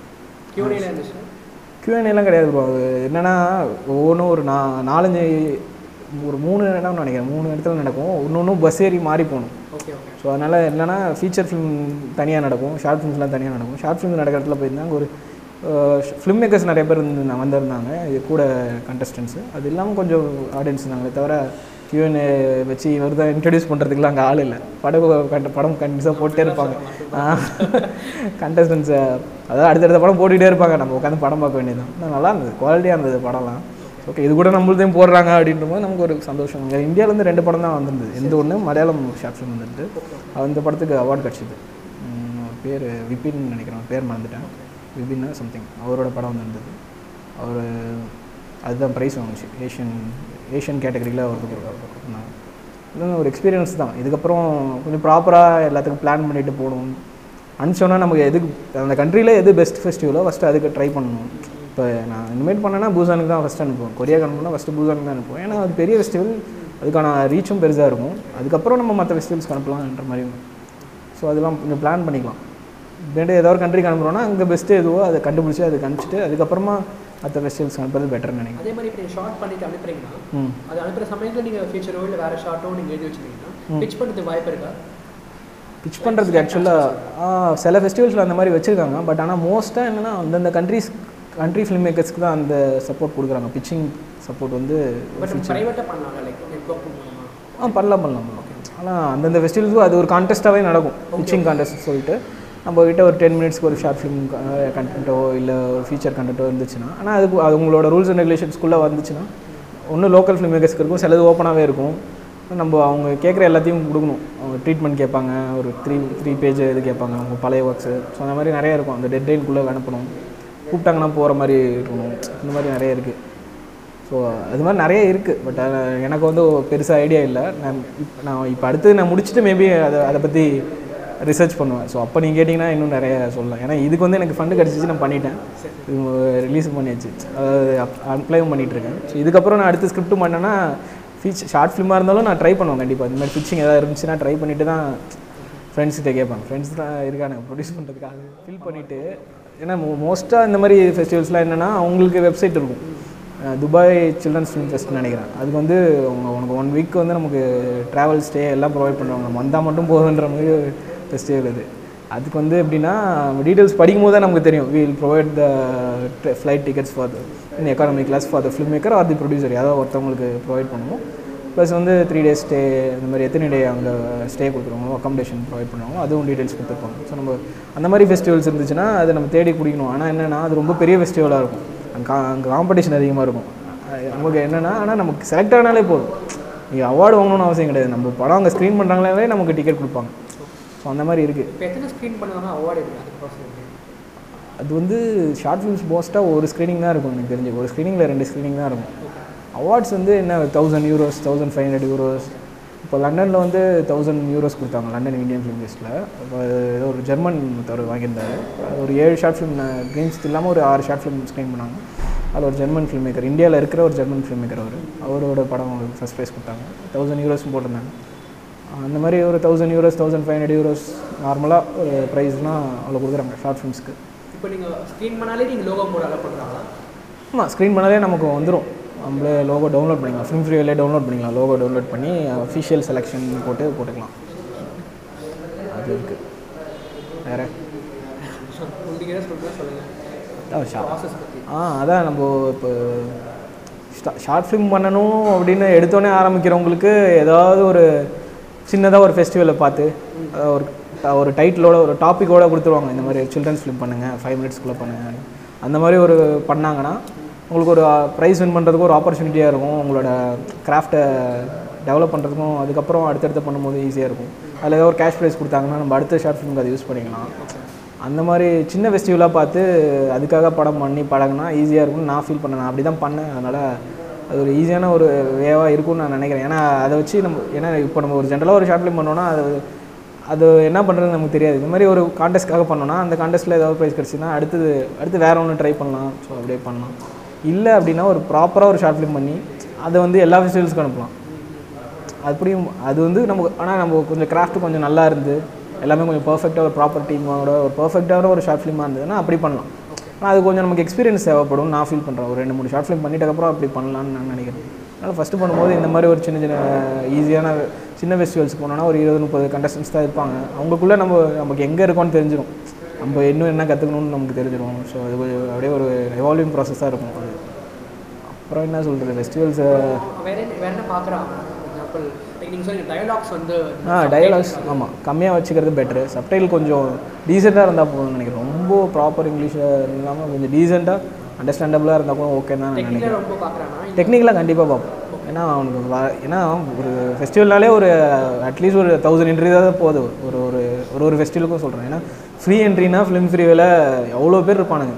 எல்லாம் கிடையாது ப்ரோ அது என்னென்னா ஒவ்வொன்றும் ஒரு நா நாலஞ்சு ஒரு மூணு இடம் நினைக்கிறேன். மூணு இடத்துல நடக்கும். ஒன்று ஒன்றும் பஸ் ஏறி மாறி போகணும். ஸோ அதனால் என்னென்னா ஃபீச்சர் ஃபிலிம் தனியாக நடக்கும். ஷார்ட் ஃபிலிம்ஸ்லாம் தனியாக நடக்கும். ஷார்ட் ஃபிலிம் நடக்கிற இடத்துல போயிருந்தாங்க ஒரு ஃபிலிம் மேக்கர்ஸ் நிறைய பேர் வந்து வந்திருந்தாங்க. இது கூட கண்டஸ்டன்ஸு அது இல்லாமல் கொஞ்சம் ஆடியன்ஸ் இருந்தாங்களே தவிர கியூஎன்ஏ வச்சு இவர் தான் இன்ட்ரடியூஸ் பண்ணுறதுக்குலாம் அங்கே ஆள் இல்லை. படம் கண்ட படம் கண்டிப்பாக போட்டே இருப்பாங்க. கண்டஸ்டன்ஸை அதாவது அடுத்தடுத்த படம் போட்டுக்கிட்டே இருப்பாங்க. நம்ம உட்காந்து படம் பார்க்க வேண்டியதுதான். நல்லா இருந்தது. குவாலிட்டியாக இருந்தது படம்லாம். ஓகே இது கூட நம்மள்தையும் போடுறாங்க அப்படின்ற போது நமக்கு ஒரு சந்தோஷம். இங்கே இந்தியாவிலேருந்து ரெண்டு படம் தான் வந்திருந்தது. எந்த ஒன்று மலையாளம் ஷார்ட் ஃபிலிம் வந்துருந்து அந்த படத்துக்கு அவார்டு கிடச்சிது. பேர் விபின் நினைக்கிறேன். பேர் மறந்துட்டேன். விபின்னா சம்திங் அவரோட படம் வந்திருந்தது அவர் அதுதான் ப்ரைஸ் வாங்குச்சு. ஏஷியன் ஏஷியன் கேட்டகரியில் அவருக்கு கொடுக்குறாங்க இன்னும் ஒரு எக்ஸ்பீரியன்ஸ் தான். இதுக்கப்புறம் கொஞ்சம் ப்ராப்பராக எல்லாத்துக்கும் பிளான் பண்ணிட்டு போகணும். அனுப்பிச்சோன்னா நமக்கு எதுக்கு அந்த கண்ட்ரியில் எது பெஸ்ட் ஃபெஸ்டிவலோ ஃபஸ்ட்டு அதுக்கு ட்ரை பண்ணணும். இப்போ நான் இனிமேட் பண்ணேன்னா பூசானுக்கு தான் ஃபஸ்ட்டு அனுப்புவேன். கொரியாக்கு அனுப்புனா ஃபஸ்ட்டு பூசானுக்கு தான் அனுப்புவேன். ஏன்னா அது பெரிய ஃபெஸ்டிவல் அதுக்கான ரீச்சும் பெருசாக இருக்கும். அதுக்கப்புறம் நம்ம மற்ற ஃபெஸ்டிவல்ஸ்க்கு அனுப்பலாம்ன்ற மாதிரி ஸோ அதெல்லாம் கொஞ்சம் பிளான் பண்ணிக்கலாம். ரெண்டு ஏதோ ஒரு கண்ட்ரிக்கு அனுப்புகிறோன்னா அங்கே பெஸ்ட்டு எதுவோ அதை கண்டுபிடிச்சி அதுக்கு அனுப்பிச்சிட்டு அதுக்கப்புறமா மற்ற ஃபெஸ்டிவல்ஸ் அனுப்புறது பெட்டர்னு நினைக்கிறேன். அதே மாதிரி இப்போ நீங்கள் ஷார்ட் பண்ணிட்டு அனுப்புறீங்கன்னா அது அனுப்புகிற சமயத்தில் நீங்கள் ஃபியூச்சரோ இல்லை வேறு ஷார்ட்டோ நீங்கள் எழுதி வச்சுருக்கீங்கன்னா பிச் பண்ணுறதுக்கு வாய்ப்பு இருக்கா? பிச் பண்ணுறதுக்கு ஆக்சுவலாக சில ஃபெஸ்டிவல்ஸில் அந்த மாதிரி வச்சுருக்காங்க. பட் ஆனால் மோஸ்ட்டாக என்னென்னா அந்தந்த கண்ட்ரிஸ் கண்ட்ரி ஃபிலிம் மேக்கர்ஸ்க்கு தான் அந்த சப்போர்ட் கொடுக்குறாங்க. பிச்சிங் சப்போர்ட் வந்து ஆ பண்ணலாம் பண்ணலாம் பண்ணலாம். ஆனால் அந்தந்த ஃபெஸ்டிவல்ஸும் அது ஒரு கான்டெஸ்ட்டாகவே நடக்கும். பிச்சிங் கான்டெஸ்ட் சொல்லிட்டு. நம்ம கிட்ட ஒரு டென் மினிட்ஸ்க்கு ஒரு ஷார்ட் ஃபிலிம் கண்டென்ட்டோ இல்லை ஒரு ஃபீச்சர் கண்டென்ட்டோ இருந்துச்சுன்னா ஆனால் அதுக்கு அது உங்களோட ரூல்ஸ் அண்ட் ரெகுலேஷன்ஸ்குள்ளே வந்துச்சுன்னா ஒன்று லோக்கல் ஃபிலிம் மேக்கர்ஸ்க்கு இருக்கும் சிலது ஓப்பனாகவே இருக்கும். நம்ம அவங்க கேட்குற எல்லாத்தையும் கொடுக்கணும். அவங்க ட்ரீட்மெண்ட் கேட்பாங்க ஒரு த்ரீ த்ரீ பேஜ் இது கேட்பாங்க அவங்க பழைய ஒர்க்ஸு ஸோ அந்த மாதிரி நிறைய இருக்கும். அந்த டெட்லைனுக்குள்ளே அனுப்பணும். கூப்பிட்டாங்கன்னா போகிற மாதிரி இருக்கணும். இந்த மாதிரி நிறைய இருக்குது ஸோ அது மாதிரி நிறைய இருக்குது பட் எனக்கு வந்து பெருசாக ஐடியா இல்லை. நான் இப்போ நான் இப்போ அடுத்து நான் முடிச்சுட்டு மேபி அதை அதை பற்றி ரிசர்ச் பண்ணுவேன். ஸோ அப்போ நீங்கள் கேட்டிங்கன்னா இன்னும் நிறைய சொல்லலாம். ஏன்னா இதுக்கு வந்து எனக்கு ஃபண்டு கிடச்சிச்சு நான் பண்ணிட்டேன். ரிலீஸ் பண்ணியாச்சு. அதாவது அப்ளைவும் பண்ணிகிட்ருக்கேன் ஸோ இதுக்கப்புறம் நான் அடுத்து ஸ்கிரிப்ட் பண்ணேன்னா ஃபீச் ஷார்ட் ஃபிலிமாக இருந்தாலும் நான் ட்ரை பண்ணுவேன் கண்டிப்பாக இந்த மாதிரி ஃபிச்சிங் ஏதாவது இருந்துச்சுன்னா ட்ரை பண்ணிவிட்டு தான் ஃப்ரெண்ட்ஸ்கிட்ட கேட்பேன். ஃப்ரெண்ட்ஸ் தான் இருக்காங்க ப்ரொடியூஸ் பண்ணுறதுக்காக ஃபில் பண்ணிவிட்டு ஏன்னா மோஸ்ட்டாக இந்த மாதிரி ஃபெஸ்டிவல்ஸ்லாம் என்னென்னா அவங்களுக்கு வெப்சைட் இருக்கும். துபாய் சில்ட்ரன்ஸ் ஃபிலிம் ஃபெஸ்ட் நினைக்கிறேன். அதுக்கு வந்து அவங்க உனக்கு ஒன் வீக் வந்து நமக்கு ட்ராவல் ஸ்டே எல்லாம் ப்ரொவைட் பண்ணுவாங்க. நம்ம வந்தால் மட்டும் போதுன்ற மாதிரி ஃபெஸ்டிவல் இது அதுக்கு வந்து எப்படின்னா டீட்டெயில்ஸ் படிக்கும் போது தான் நமக்கு தெரியும். We'll provide the flight tickets for in economic class for the filmmaker or the producer ஏதாவது ஒருத்தவங்களுக்கு ப்ரொவைட் பண்ணுவோம். ப்ளஸ் வந்து த்ரீ டேஸ் ஸ்டே இந்த மாதிரி எத்தனை டே அங்கே ஸ்டே கொடுக்குறவங்களோ அக்காமடேஷன் ப்ரொவைட் பண்ணுவாங்களோ அதுவும் டீட்டெயில்ஸ் கொடுத்துருப்பாங்க. ஸோ நம்ம அந்த மாதிரி ஃபெஸ்டிவல்ஸ் இருந்துச்சுன்னா அதை நம்ம தேடி குடிக்கணும் ஆனால் என்னென்னா அது ரொம்ப பெரிய ஃபெஸ்டிவலாக இருக்கும். அங்கே அங்கே காம்படிஷன் அதிகமாக இருக்கும். நமக்கு என்னென்னா ஆனால் நமக்கு செலக்ட் ஆனாலே போதும். நீங்கள் அவார்டு வாங்கணும்னு அவசியம் கிடையாது. நம்ம படம் அங்கே ஸ்க்ரீன் பண்ணுறாங்களே நமக்கு டிக்கெட் கொடுப்பாங்க. ஸோ அந்த மாதிரி இருக்குது எத்தனை ஸ்க்ரீன் பண்ணுவாங்க? அவார்டு இருக்குது அது வந்து ஷார்ட் ஃபிலிம்ஸ் மோஸ்ட்டாக ஒரு ஸ்க்ரீனிங் தான் இருக்கும் எனக்கு தெரிஞ்சு. ஒரு ஸ்க்ரீனிங்கில் ரெண்டு ஸ்க்ரீனிங் தான் இருக்கும். அவார்ட்ஸ் வந்து என்ன? Thousand euros thousand five hundred euros இப்போ லண்டனில் வந்து தௌசண்ட் யூரோஸ் கொடுத்தாங்க லண்டன் இந்தியன் ஃபிலிம் ஃபெஸ்ட்டில் இப்போ ஏதோ ஒரு ஜெர்மன் ஒருத்தர் வாங்கியிருந்தாரு. ஒரு ஏழு ஷார்ட் ஃபிலிம் க்ரீன்ஸ் இல்லாமல் ஒரு ஆறு ஷார்ட் ஃபிலிம் ஸ்க்ரீன் பண்ணாங்க. அது ஒரு ஜெர்மன் ஃபிலிம் மேக்கர் இந்தியாவில் இருக்கிற ஒரு ஜெர்மன் ஃபிலிம் மேக்கர் அவர். அவரோட படம் ஃபஸ்ட் ப்ரைஸ் கொடுத்தாங்க. தௌசண்ட் யூரோஸும் போட்டிருந்தாங்க. அந்த மாதிரி ஒரு thousand euros thousand five hundred euros நார்மலாக ஒரு ப்ரைஸ்லாம் அவ்வளோ கொடுக்குறாங்க ஷார்ட் ஃபிலிம்ஸ்க்கு இப்போ நீங்கள் ஸ்க்ரீன் பண்ணாலே நீங்கள் லோகோ போட பண்ணுறாங்களா ஆமாம் ஸ்க்ரீன் பண்ணாலே நமக்கு வந்துடும் நம்மளே லோகோ டவுன்லோட் பண்ணிக்கலாம். ஃபிலிம் ஃப்ரீவிலே டவுன்லோட் பண்ணிக்கலாம். லோகோ டவுன்லோட் பண்ணி அஃபிஷியல் செலெக்ஷன் போட்டு போட்டுக்கலாம். அது இருக்குது வேறு? ஆ அதான் நம்ம இப்போ ஷார்ட் ஃபிலிம் பண்ணணும் அப்படின்னு எடுத்தோடனே ஆரம்பிக்கிறவங்களுக்கு ஏதாவது ஒரு சின்னதாக ஒரு ஃபெஸ்டிவலை பார்த்து ஒரு ஒரு டைட்டிலோட ஒரு டாப்பிக்கோட கொடுத்துருவாங்க. இந்த மாதிரி சில்ட்ரன்ஸ் ஃபிலிம் பண்ணுங்கள் ஃபைவ் மினிட்ஸ்க்குள்ளே பண்ணுங்கள் அந்த மாதிரி ஒரு பண்ணாங்கன்னா உங்களுக்கு ஒரு ப்ரைஸ் வின் பண்ணுறதுக்கு ஒரு ஆப்பர்ச்சுனிட்டியாக இருக்கும். உங்களோட கிராஃப்ட்டை டெவலப் பண்ணுறதுக்கும் அதுக்கப்புறம் அடுத்தடுத்து பண்ணும்போது ஈஸியாக இருக்கும். அதில் ஏதோ ஒரு கேஷ் ப்ரைஸ் கொடுத்தாங்கன்னா நம்ம அடுத்த ஷார்ட் ஃபிலிம்க்கு அதை யூஸ் பண்ணிக்கலாம். அந்த மாதிரி சின்ன ஃபெஸ்டிவலாக பார்த்து அதுக்காக படம் பண்ணி பழகினா ஈஸியாக இருக்கும்னு நான் ஃபீல் பண்ணேன். அப்படி தான் பண்ணேன். அதனால் அது ஒரு ஈஸியான ஒரு வேவாக இருக்கும்னு நான் நினைக்கிறேன். ஏன்னா அதை வச்சு நம்ம ஏன்னா இப்போ நம்ம ஒரு ஜென்ரலாக ஒரு ஷார்ட் ஃபிலிம் பண்ணோன்னா அது அது என்ன பண்ணுறது நமக்கு தெரியாது. இந்த மாதிரி ஒரு கான்டெஸ்ட்காக பண்ணோன்னா அந்த கான்டெஸ்ட்டில் ஏதாவது ப்ரைஸ் கிடச்சின்னா அடுத்தது அடுத்து வேறு ஒன்று ட்ரை பண்ணலாம். ஸோ அப்படியே பண்ணலாம். இல்லை அப்படின்னா ஒரு ப்ராப்பராக ஒரு ஷார்ட் ஃபிலிம் பண்ணி அதை வந்து எல்லா ஃபெஸ்டிவல்ஸ்க்கும் அனுப்பலாம். அப்படியும் அது வந்து நமக்கு ஆனால் நம்ம கொஞ்சம் கிராஃப்ட் கொஞ்சம் நல்லா இருந்து எல்லாமே கொஞ்சம் பர்ஃபெக்டாக ஒரு ப்ராப்பர் டீமோட ஒரு பர்ஃபெக்டான ஒரு ஷார்ட் ஃபிலிமாக இருந்ததுன்னா அப்படி பண்ணலாம். ஆனால் அது கொஞ்சம் நமக்கு எக்ஸ்பீரியன்ஸ் தேவைப்படும். நான் ஃபீல் பண்ணுறேன் ஒரு ரெண்டு மூணு ஷார்ட் ஃபிலிம் அப்புறம் அப்படி பண்ணலாம்னு நான் நினைக்கிறேன். அதனால் ஃபஸ்ட்டு பண்ணும்போது இந்த மாதிரி ஒரு சின்ன சின்ன ஈஸியான சின்ன ஃபெஸ்டிவல்ஸ் போனோன்னா ஒரு இருபது முப்பது கண்டஸ்டன்ஸ் தான் இருப்பாங்க. அவங்களுக்குள்ளே நம்ம நமக்கு எங்கே இருக்கோம்னு தெரிஞ்சிடும் நம்ம இன்னும் என்ன கற்றுக்கணும்னு நமக்கு தெரிஞ்சிடும் ஸோ அது கொஞ்சம் அப்படியே ஒரு எவால்விங் ப்ராசஸாக இருக்கும். அது. அப்புறம் என்ன சொல்கிறது ஃபெஸ்டிவல்ஸை என்ன பார்க்குறாங்க? எக்ஸாம்பிள் நீங்கள் சொன்னீங்க டயலாக்ஸ் வந்து ஆ டயலாக்ஸ் ஆமாம் கம்மியாக வச்சுக்கிறது பெட்ரு சப்டைல் கொஞ்சம் டீசெண்டாக இருந்தால் போதும்னு நினைக்கிறேன். ரொம்ப ப்ராப்பர் இங்கிலீஷ் இல்லாமல் கொஞ்சம் டீசெண்டாக அண்டர்ஸ்டாண்டபிளாக இருந்தால் கூட ஓகே தான் நான் நினைக்கிறேன். டெக்னிக்கலாக கண்டிப்பாக பார்ப்போம். ஏன்னா அவனுக்கு ஏன்னா ஒரு ஃபெஸ்டிவல்னாலே ஒரு அட்லீஸ்ட் ஒரு தௌசண்ட் என்ட்ரி தான் போகுது. ஒரு ஒரு ஒரு ஒரு ஃபெஸ்டிவலுக்கும் சொல்கிறேன் ஏன்னா ஃப்ரீ என்ட்ரினா ஃபிலிம் ஃப்ரீவில் எவ்வளோ பேர் இருப்பானுங்க.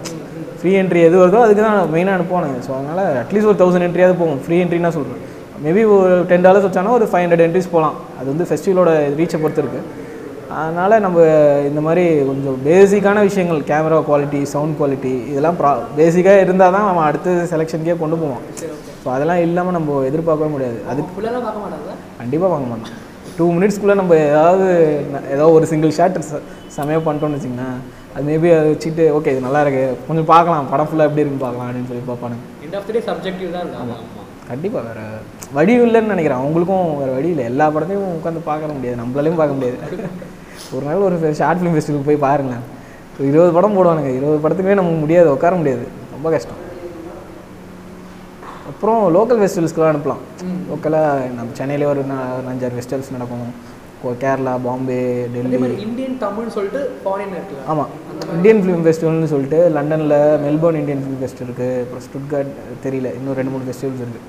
ஃப்ரீ என்ட்ரி எது வருதோ அதுக்கு தான் மெயினாக அனுப்புவானுங்க. ஸோ அதனால் அட்லீஸ்ட் ஒரு தௌசண்ட் என்ட்ரியாவது போகும். ஃப்ரீ என்ட்ரினா சொல்கிறேன் மேபி ஒரு டென் டாலர்ஸ் வச்சானா ஒரு ஃபைவ் ஹண்ட்ரட் என்ட்ரிஸ் போகலாம் அது வந்து ஃபெஸ்டிவலோட ரீச்சை பொறுத்து இருக்குது அதனால் நம்ம இந்த மாதிரி கொஞ்சம் பேசிக்கான விஷயங்கள் கேமரா குவாலிட்டி சவுண்ட் குவாலிட்டி இதெல்லாம் ப்ரா பேசிக்காக இருந்தால் தான் நம்ம அடுத்த செலெக்ஷனுக்கே கொண்டு போவோம். ஸோ அதெல்லாம் இல்லாமல் நம்ம எதிர்பார்க்கவே முடியாது. அது அதுக்கு ஃபுல்லாக பார்க்க மாட்டாங்க கண்டிப்பாக வாங்க மாட்டோம். டூ மினிட்ஸ்க்குள்ளே நம்ம ஏதாவது ஏதோ ஒரு சிங்கிள் ஷாட் செமையாக பண்ணிட்டோம்னு வச்சிங்களேன் அது மேபி அதை வச்சுட்டு ஓகே இது நல்லா இருக்கு. கொஞ்சம் பார்க்கலாம். படம் ஃபுல்லாக எப்படி இருக்குன்னு பார்க்கலாம் அப்படின்னு சொல்லி பார்ப்பானுங்க. End of the day subjective தான் இருக்காங்க ஆமாம் கண்டிப்பாக வேறு வழி இல்லைன்னு நினைக்கிறேன். அவங்களுக்கும் வேறு வழி இல்லை. எல்லா படத்தையும் உட்காந்து பார்க்க முடியாது. நம்மளாலையும் பார்க்க முடியாது. ஒரு நாள் ஒரு ஷார்ட் ஃபிலிம் ஃபெஸ்டிவலுக்கு போய் பாருங்களேன். இருபது படம் போடுவானுங்க. இருபது படத்துக்குமே நமக்கு முடியாது. உட்கார முடியாது. ரொம்ப கஷ்டம். அப்புறம் லோக்கல் ஃபெஸ்டிவல்ஸ்க்குலாம் அனுப்பலாம். லோக்கலாக நம்ம சென்னையிலே ஒரு அஞ்சாறு ஃபெஸ்டிவல்ஸ் நடக்கும். கேரளா பாம்பே டெல்லி. இந்தியன் தமிழ்னு சொல்லிட்டு ஃபாரின் ஆமாம் இந்தியன் ஃபிலிம் ஃபெஸ்டிவல்னு சொல்லிட்டு லண்டனில் மெல்போர்ன் இந்தியன் ஃபிலிம் ஃபெஸ்ட் இருக்குது அப்புறம் ஸ்டுட்கார்ட் தெரியல. இன்னும் ரெண்டு மூணு ஃபெஸ்டிவல்ஸ் இருக்குது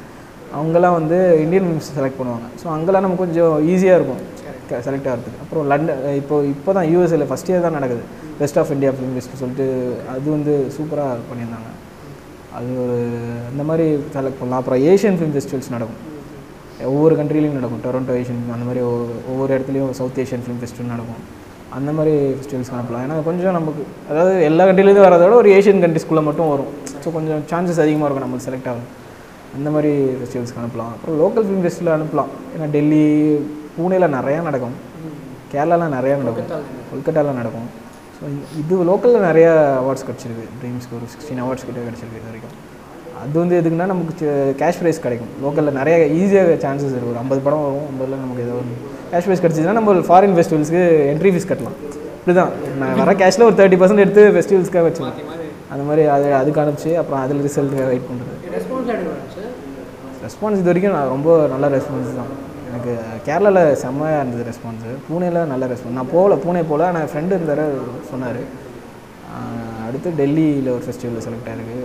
அவங்கெல்லாம் வந்து இந்தியன் ஃபிலிம்ஸ் செலக்ட் பண்ணுவாங்க. ஸோ அங்கெல்லாம் நமக்கு கொஞ்சம் ஈஸியாக இருக்கும் செலக்ட் ஆகிறதுக்கு. அப்புறம் லண்டன் இப்போ இப்போ தான் யூஎஸ்ஏல ஃபஸ்ட் இயர் தான் நடக்குது. Best of India film fest சொல்லிட்டு அது வந்து சூப்பராக பண்ணியிருந்தாங்க. அது ஒரு அந்த மாதிரி செலக்ட் பண்ணலாம். அப்புறம் ஏஷியன் ஃபிலிம் ஃபெஸ்டிவல்ஸ் நடக்கும். ஒவ்வொரு கண்ட்ரிலையும் நடக்கும். டொரண்டோ ஏஷியன் அந்த மாதிரி ஒவ்வொரு- இடத்துலையும் சவுத் ஏஷியன் ஃபிலிம் ஃபெஸ்டிவல் நடக்கும். அந்த மாதிரி ஃபெஸ்டிவல்ஸ் அனுப்பலாம். ஏன்னா கொஞ்சம் நமக்கு அதாவது எல்லா கண்ட்ரிலேருந்து வரதை விட ஒரு ஏஷியன் கண்ட்ரிஸ்குள்ளே மட்டும் வரும். ஸோ கொஞ்சம் சான்சஸ் அதிகமாக இருக்கும் நம்மளுக்கு செலக்ட் ஆகும் அந்த மாதிரி ஃபெஸ்டிவல்ஸ்க்கு அனுப்பலாம். அப்புறம் லோக்கல் ஃபிலிம் ஃபெஸ்டிவல் அனுப்பலாம். ஏன்னா டெல்லி பூனேல நிறையா நடக்கும். கேரளாலாம் நிறையா நடக்கும். கொல்கட்டாவில் நடக்கும். ஸோ இது லோக்கலில் நிறைய அவார்ட்ஸ் கிடச்சிருக்கு. ட்ரீம்ஸ்க்கு ஒரு சிக்ஸ்டீன் அவார்ட்ஸ் கிட்ட கிடச்சிருக்கு இது வரைக்கும். அது வந்து எதுக்குன்னா நமக்கு கேஷ் ப்ரைஸ் கிடைக்கும். லோக்கலில் நிறைய ஈஸியாக சான்சஸ் இருக்குது ஒரு ஐம்பது படம் வரும் ஐம்பதுல நமக்கு ஏதோ ஒன்று கேஷ் ப்ரைஸ் கிடச்சிதுன்னா நம்ம ஃபாரின் ஃபெஸ்டிவல்ஸ்க்கு என்ட்ரி ஃபீஸ் கட்டலாம். இப்படி தான் நான் வர கேஷில் ஒரு தேர்ட்டி பர்சன்ட் எடுத்து ஃபெஸ்டிவல்ஸ்க்காக வச்சுக்கலாம். அந்த மாதிரி அது அதுக்கு அனுப்பிச்சு அப்புறம் அதில் ரிசல்ட்டுக்காக வெயிட் பண்ணுறது ரெஸ்பான்ஸ் இது வரைக்கும் நான் ரொம்ப நல்ல ரெஸ்பான்ஸ் தான். எனக்கு கேரளாவில் செம்மையாக இருந்தது ரெஸ்பான்ஸு பூனேல நல்ல ரெஸ்பான்ஸ் நான் போகல பூனே போகல. ஆனால் ஃப்ரெண்டு இருந்தார் சொன்னார். அடுத்து டெல்லியில் ஒரு ஃபெஸ்டிவலில் செலக்ட் ஆயிருக்கு.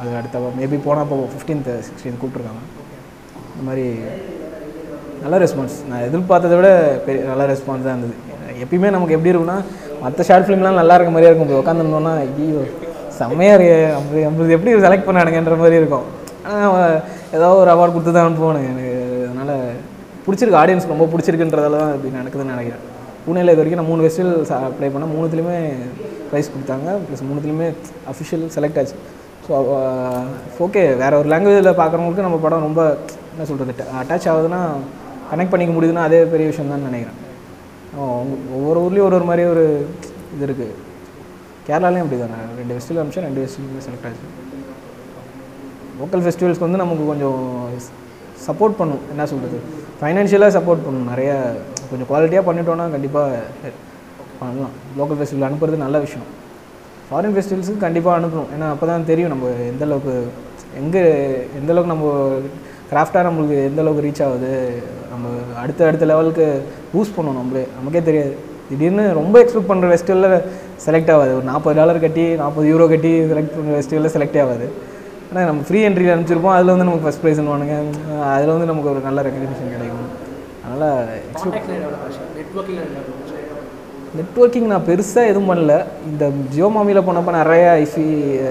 அது அடுத்த மேபி போனால் இப்போ ஃபிஃப்டீன்த் சிக்ஸ்டீன்த் கூப்பிட்ருக்காங்க இந்த மாதிரி நல்ல ரெஸ்பான்ஸ் நான் எதிர்பார்த்ததை விட பெரிய நல்ல ரெஸ்பான்ஸ் தான் இருந்தது. எப்பயுமே நமக்கு எப்படி இருக்கும்னா மற்ற ஷார்ட் ஃபிலிம்லாம் நல்லா இருக்க மாதிரியே இருக்கும். இப்போ உட்காந்துருந்தோம்னா ஐயோ செம்மையாக இருக்கு. அப்படி எப்படி செலக்ட் பண்ணானுங்கன்ற மாதிரி இருக்கும். ஏதோ ஒரு அவார்டு கொடுத்து தான் அனுப்புவானுங்க எனக்கு. அதனால் பிடிச்சிருக்கு. ஆடியன்ஸ் ரொம்ப பிடிச்சிருக்குன்றதால தான் இப்படி நடக்குதுன்னு நினைக்கிறேன். பூனேல இது வரைக்கும் நான் மூணு ஃபெஸ்டிவல் அப்ளை பண்ணேன். மூணுத்துலேயுமே ப்ரைஸ் கொடுத்தாங்க. ப்ளஸ் மூணுத்துலேயுமே அஃபிஷியல் செலக்ட் ஆச்சு. ஸோ ஓகே வேறு ஒரு லாங்குவேஜில் பார்க்குறவங்களுக்கு நம்ம படம் ரொம்ப என்ன சொல்கிறது அட்டாச் ஆகுதுன்னா கனெக்ட் பண்ணிக்க முடியுதுன்னா அதே பெரிய விஷயம் தான் நினைக்கிறேன். ஒவ்வொரு- ஊர்லேயும் ஒரு ஒரு மாதிரி ஒரு இது இருக்குது கேரளாலையும் அப்படி தானே ரெண்டு ஃபெஸ்டிவல் அமிச்சா ரெண்டு ஃபெஸ்டிவல் செலக்ட் ஆச்சு. லோக்கல் ஃபெஸ்டிவல்ஸ்க்கு வந்து நமக்கு கொஞ்சம் சப்போர்ட் பண்ணும். என்ன சொல்கிறது ஃபைனான்ஷியலாக சப்போர்ட் பண்ணும். நிறைய கொஞ்சம் குவாலிட்டியாக பண்ணிட்டோன்னா கண்டிப்பாக பண்ணலாம். லோக்கல் ஃபெஸ்டிவல் அனுப்புறது நல்ல விஷயம். ஃபாரின் ஃபெஸ்டிவல்ஸுக்கு கண்டிப்பாக அனுப்பணும். ஏன்னா அப்போ தான் தெரியும் நம்ம எந்த அளவுக்கு எங்கே எந்த அளவுக்கு நம்ம கிராஃப்டாக நம்மளுக்கு எந்த அளவுக்கு ரீச் ஆகுது. நம்ம அடுத்த அடுத்த லெவலுக்கு பூஸ்ட் பண்ணணும் நம்மளே. நமக்கே தெரியாது. திடீர்னு ரொம்ப எக்ஸ்பெக்ட் பண்ணுற ஃபெஸ்டிவலில் செலக்ட் ஆகாது. ஒரு நாற்பது டாலர் கட்டி நாற்பது யூரோ கட்டி செலக்ட் பண்ணுற ஃபெஸ்டிவலில் செலக்ட் ஆகாது. ஆனால் நம்ம ஃப்ரீ என்ட்ரியில் அனுப்பிச்சிருப்போம். அதில் வந்து நமக்கு ஃபஸ்ட் ப்ரைஸ் வானுங்க. அதில் வந்து நமக்கு ஒரு நல்ல ரெக்கக்னிஷன் கிடைக்கும். அதனால் நெட்ஒர்க்கிங் நான் பெருசாக எதுவும் பண்ணல. இந்த ஜியோ மாமியில் போனப்போ நிறைய ஐஃபி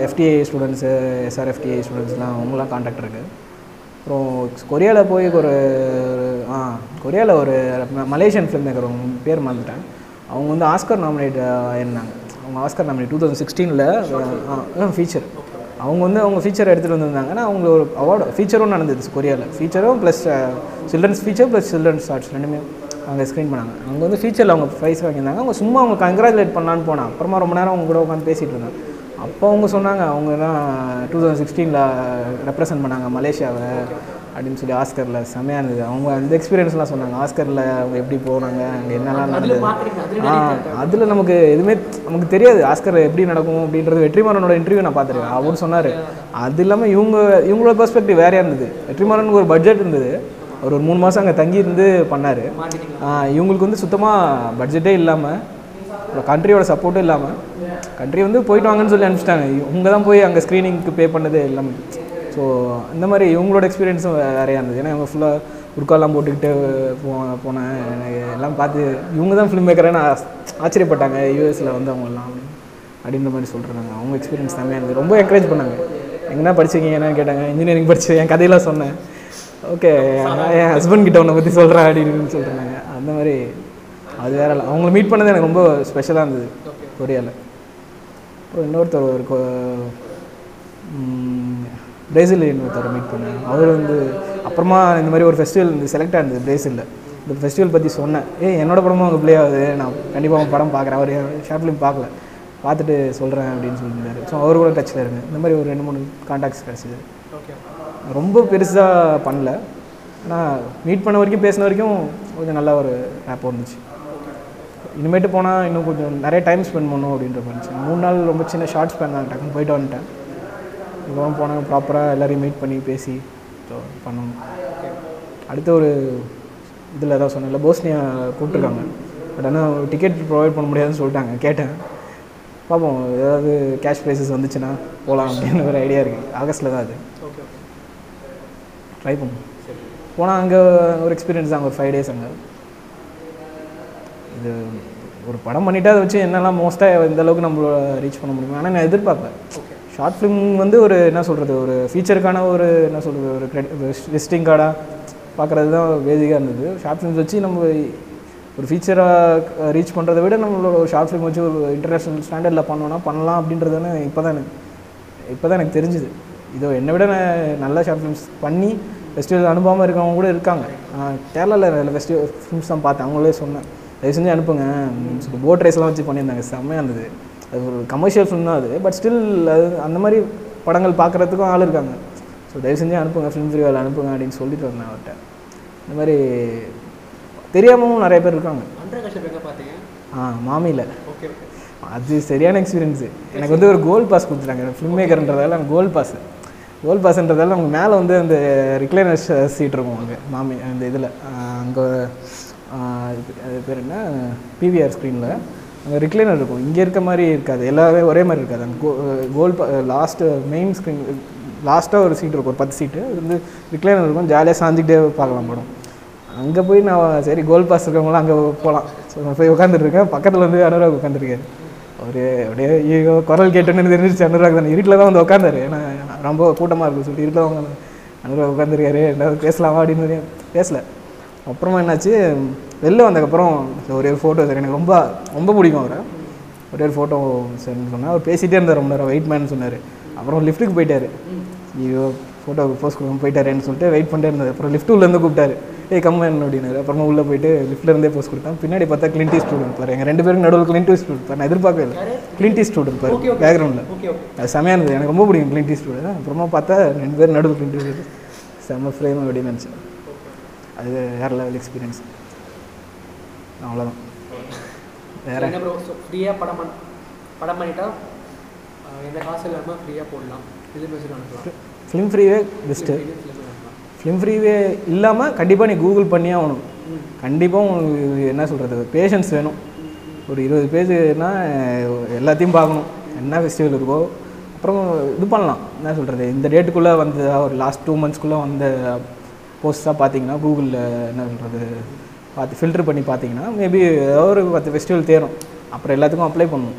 எஃப்டிஐ ஸ்டூடெண்ட்ஸு எஸ்ஆர்எஃப்டிஐ ஸ்டூடெண்ட்ஸ்லாம் அவங்களாம் காண்டாக்ட் இருக்குது அப்புறம் கொரியாவில் போய் ஒரு ஆ கொரியாவில் ஒரு மலேசியன் ஃபிலிம் மேக்கர் அவங்க பேர் மறந்துட்டேன். அவங்க வந்து ஆஸ்கர் நாமினேட் ஆயிருந்தாங்க அவங்க ஆஸ்கர் நாமினேட் டூ தௌசண்ட் சிக்ஸ்டீனில் ஃபீச்சர் அவங்க வந்து அவங்க ஃபீச்சர் எடுத்துகிட்டு வந்திருந்தாங்கன்னா அவங்க ஒரு அவார்டு ஃபீச்சரும் நடந்தது கொரியாவில் ஃபீச்சரும் plus children's feature plus children's shorts ரெண்டுமே அவங்க ஸ்க்ரீன் பண்ணாங்க. அவங்க வந்து ஃபீச்சரில் அவங்க ப்ரைஸ் வாங்கியிருந்தாங்க. அவங்க சும்மா அவங்க கங்க்ராச்சுலேட் பண்ணலான்னு போனாங்க அப்புறமா ரொம்ப நேரம் அவங்க கூட உட்காந்து பேசிகிட்டு இருந்தாங்க. அப்போ அவங்க சொன்னாங்க அவங்க தான் டூ தௌசண்ட் சிக்ஸ்டீனில் ரெப்ரசன்ட் பண்ணாங்க மலேசியாவை. அப்படின்னு சொல்லி ஆஸ்கரில் செமையாக இருந்தது அவங்க அந்த எக்ஸ்பீரியன்ஸ்லாம் சொன்னாங்க. ஆஸ்கரில் அவங்க எப்படி போனாங்க அங்கே என்னெல்லாம் நடந்தது. ஆ அதில் நமக்கு எதுவுமே நமக்கு தெரியாது. ஆஸ்கர் எப்படி நடக்கும் அப்படின்றது வெற்றிமாறனோட இன்டர்வியூ நான் பார்த்துருக்கேன். அவர் சொன்னார். அது இல்லாமல் இவங்க இவங்களோட பெர்ஸ்பெக்டிவ் வேறையாக இருந்தது. வெற்றிமாறனுக்கு ஒரு பட்ஜெட் இருந்தது. அவர் ஒரு மூணு மாதம் அங்கே தங்கி இருந்து பண்ணார் இவங்களுக்கு வந்து சுத்தமாக பட்ஜெட்டே இல்லாமல் கண்ட்ரியோட சப்போர்ட்டும் இல்லாமல் கண்ட்ரி வந்து போயிட்டு வாங்கன்னு சொல்லி அனுப்பிச்சிட்டாங்க. இவங்க தான் போய் அங்கே ஸ்க்ரீனிங்க்கு பே பண்ணது எல்லாமே ஸோ இந்த மாதிரி இவங்களோட எக்ஸ்பீரியன்ஸும் வேறையாக இருந்தது. ஏன்னா இவங்க ஃபுல்லாக குர்காலாம் போட்டுக்கிட்டு போ போனேன். எனக்கு எல்லாம் பார்த்து இவங்க தான் ஃபிலிம் மேக்கர்னு ஆச்சரியப்பட்டாங்க. யூஎஸில் வந்து அவங்க எல்லாம் அப்படின்ற மாதிரி சொல்கிறாங்க அவங்க எக்ஸ்பீரியன்ஸ் செம்மையாக இருந்தது. ரொம்ப என்கரேஜ் பண்ணாங்க. எங்கன்னா படிச்சிருக்கீங்க என்னன்னு கேட்டாங்க. இன்ஜினியரிங் படிச்சு என் கதையெல்லாம் சொன்னேன். ஓகே என் ஹஸ்பண்ட் கிட்ட உன்னை பற்றி சொல்கிறேன் அப்படின்னு சொல்லிட்டாங்க அந்த மாதிரி அது வேற இல்லை அவங்கள மீட் பண்ணது எனக்கு ரொம்ப ஸ்பெஷலாக இருந்தது கொரியாவில் அப்புறம் இன்னொருத்தர் ஒரு பிரேசிலியன் ஒருத்தரை மீட் பண்ணேன் அவர் வந்து அப்புறமா இந்த மாதிரி ஒரு ஃபெஸ்டிவல் இந்த செலக்ட் ஆனது பிரேசிலில். இந்த ஃபெஸ்டிவல் பற்றி சொன்னேன். ஏய் என்னோட படமும் அங்கே ப்ளே ஆகுது. நான் கண்டிப்பாக அவன் படம் பார்க்குறேன். அவர் ஷார்ட் ஃபிலிம் பார்க்கல. பார்த்துட்டு சொல்கிறேன் அப்படின்னு சொல்லியிருந்தாரு. ஸோ அவர் கூட டச்சில் இருக்கு இந்த மாதிரி ஒரு ரெண்டு மூணு காண்டாக்ட்ஸ் கிடச்சிது. ஓகே ரொம்ப பெருசாக பண்ணல. ஆனால் மீட் பண்ண வரைக்கும் பேசின வரைக்கும் கொஞ்சம் நல்ல ஒரு ஆப் இருந்துச்சு. இனிமேட்டு போனால் இன்னும் கொஞ்சம் நிறைய டைம் ஸ்பெண்ட் பண்ணணும் அப்படின்ற மாதிரி மூணு நாள் ரொம்ப சின்ன ஷார்ட் ஸ்பெண்ட் தான் டக்குன்னு போயிட்டு வந்துட்டேன். இப்போ போனாங்க ப்ராப்பராக எல்லாரையும் மீட் பண்ணி பேசி ஸோ பண்ணணும் அடுத்து ஒரு இதில் ஏதாவது சொன்னேன்ல போஸ்னியா கூப்பிட்டுருக்காங்க. பட் ஆனால் டிக்கெட் ப்ரொவைட் பண்ண முடியாதுன்னு சொல்லிட்டாங்க. கேட்டேன். பார்ப்போம் ஏதாவது கேஷ் ப்ரைஸஸ் வந்துச்சுன்னா போகலாம் அப்படின்னு ஒரு ஐடியா இருக்குது ஆகஸ்ட்டில் தான் அது. ஓகே ட்ரை பண்ணும் போனால் அங்கே ஒரு எக்ஸ்பீரியன்ஸ் அங்கே ஒரு ஃபைவ் டேஸ் அங்கே. இது ஒரு படம் பண்ணிட்டா அதை வச்சு என்னெல்லாம் மோஸ்ட்டாக இந்த அளவுக்கு நம்மள ரீச் பண்ண முடியுமா? ஆனால் நான் எதிர்பார்க்கல. ஓகே ஷார்ட் ஃபிலிம் வந்து ஒரு என்ன சொல்கிறது ஒரு ஃபீச்சருக்கான ஒரு என்ன சொல்கிறது ஒரு விசிட்டிங் கார்டாக பார்க்குறது தான் பேசிக்காக இருந்தது. ஷார்ட் ஃபிலிம்ஸ் வச்சு நம்ம ஒரு ஃபீச்சராக ரீச் பண்ணுறதை விட நம்மளோட ஒரு ஷார்ட் ஃபிலிம் வச்சு ஒரு இன்டர்நேஷ்னல் ஸ்டாண்டர்டில் பண்ணோன்னா பண்ணலாம் அப்படின்றதுன்னு இப்போ தான் எனக்கு இப்போ தான் எனக்கு தெரிஞ்சுது. இதோ என்னை விட நான் நல்ல ஷார்ட் ஃபிலிம்ஸ் பண்ணி ஃபெஸ்டிவல் அனுப்பாமல் இருக்கவங்க கூட இருக்காங்க. நான் கேரளாவில் ஃபெஸ்டிவல் ஃபிலிம்ஸ் தான் பார்த்தேன். அவங்களே சொன்னேன். தயவு செஞ்சு அனுப்புங்க. சொல்லி போட் ரேஸ்லாம் வச்சு பண்ணியிருந்தாங்க. செம்மையாக இருந்தது. அது ஒரு கமர்ஷியல் ஃபிலிம் தான் அது. பட் ஸ்டில் அது அந்த மாதிரி படங்கள் பார்க்குறதுக்கும் ஆள் இருக்காங்க. ஸோ தயவு செஞ்சு அனுப்புங்க ஃபிலிம் ஃபெஸ்டிவல் அனுப்புங்க அப்படின்னு சொல்லிட்டு வந்தேன் அவர்கிட்ட. இந்த மாதிரி தெரியாமவும் நிறைய பேர் இருக்காங்க. ஆ மாமியில். அது சரியான எக்ஸ்பீரியன்ஸு எனக்கு வந்து ஒரு கோல் பாஸ் கொடுத்துட்டாங்க. ஃபிலிம் மேக்கர்ன்றதால எனக்கு கோல் பாஸ் கோல் பாஸ்ன்றதால நமக்கு மேலே வந்து அந்த ரிக்ளைனர் சீட் இருக்கும் அங்கே மாமி அந்த இதில். அங்கே அது பேர் என்ன? பிவிஆர் ஸ்க்ரீனில் அங்கே ரிக்ளைனர் இருக்கும். இங்கே இருக்க மாதிரி இருக்காது. எல்லாமே ஒரே மாதிரி இருக்காது. அங்கே கோ கோல் லாஸ்ட்டு மெயின் ஸ்க்ரீன் லாஸ்ட்டாக ஒரு சீட் இருக்கும். ஒரு பத்து சீட்டு அது வந்து ரிக்ளைனர் இருக்கும். ஜாலியாக சாஞ்சிக்கிட்டே பார்க்கலாம் படம். அங்கே போய் நான் சரி கோல் பாஸ் இருக்கவங்களாம் அங்கே போகலாம் ஸோ நான் போய் உட்காந்துருக்கேன் பக்கத்தில் வந்து அனுராக் உட்காந்துருக்காரு ஒரு அப்படியே ஐயோ குரல் கேட்டேன்னு தெரிஞ்சிருச்சு. அனுராக் தான். இருட்டில் தான் வந்து உட்காந்தாரு ஏன்னா ரொம்ப கூட்டமாக இருக்கும். சொல்லிட்டு இருட்டில் உட்காந்து அனுராக் உட்காந்துருக்காரு என்ன பேசலாமா அப்படின்னு பேசல. அப்புறமா என்னாச்சு வெளில வந்ததுக்கப்புறம் ஒரே ஒரு ஃபோட்டோ சார். எனக்கு ரொம்ப ரொம்ப பிடிக்கும் அவரை. ஒரே ஒரு ஃபோட்டோ சரின்னு சொன்னேன் அவர் பேசிகிட்டே இருந்தார் ரொம்ப நேரம். வெயிட் மேன் சொன்னார். அப்புறம் லிஃப்ட்டுக்கு போயிட்டாரு. ஐயோ ஃபோட்டோவுக்கு போஸ்ட் கொடுக்க போயிட்டாரேன்னு சொல்லிட்டு வெயிட் பண்ணிட்டே இருந்தார். அப்புறம் லிஃப்ட் உள்ளேருந்து கூப்பிட்டாரு. ஏய் கம்மன் அப்படின்னாரு. அப்புறமா உள்ளே போயிட்டு லிஃப்ட்ல இருந்தே போஸ்ட் கொடுத்தேன். பின்னாடி பார்த்தா கிளின்டி ஸ்டூடெண்ட் இருப்பார். எங்கள் ரெண்டு பேரும் நடுவில் கிளின்டி ஸ்டூடெண்ட் நான் எதிர்பார்க்கவே இல்லை. கிளின்டி ஸ்டூடெண்ட் இருப்பார். பேக்ரவுண்டில் அது செமையாக இருந்தது. எனக்கு ரொம்ப பிடிக்கும் கிளின்டி ஸ்டூடெண்ட் அப்புறமா பார்த்தா ரெண்டு பேரும் நடுவில் கிளின்டி ஸ்டூடெண்ட் செம்ம ஃப்ரேம் அப்படின்னு நினச்சேன். அது வேறு லெவல் எக்ஸ்பீரியன்ஸ் அவ்வளோதான் வேற? என்ன ப்ரோ ஃப்ரீயாக படம் பண் படம் பண்ணிட்டா எந்த காசு இல்லாமல் ஃப்ரீயாக போடலாம். ஃபிலிம் ஃபெஸ்டிவல் அனுப்பலாம். Film freeway best film freeway இல்லாமல் கண்டிப்பாக நீ கூகுள் பண்ணியே ஆகணும். கண்டிப்பாக உங்களுக்கு என்ன சொல்கிறது பேஷன்ஸ் வேணும். ஒரு இருபது பேஜ்னா எல்லாத்தையும் பார்க்கணும். என்ன ஃபெஸ்டிவல் இருக்கோ அப்புறம் இது பண்ணலாம். என்ன சொல்கிறது இந்த டேட்டுக்குள்ளே வந்து ஒரு லாஸ்ட் டூ மந்த்ஸ்க்குள்ளே வந்த போஸ்ட்டாக பார்த்தீங்கன்னா கூகுளில் என்ன சொல்கிறது பார்த்து ஃபில்டர் பண்ணி பார்த்தீங்கன்னா மேபி ஏதோ ஒரு பத்து ஃபெஸ்டிவல் தேரும். அப்புறம் எல்லாத்துக்கும் அப்ளை பண்ணணும்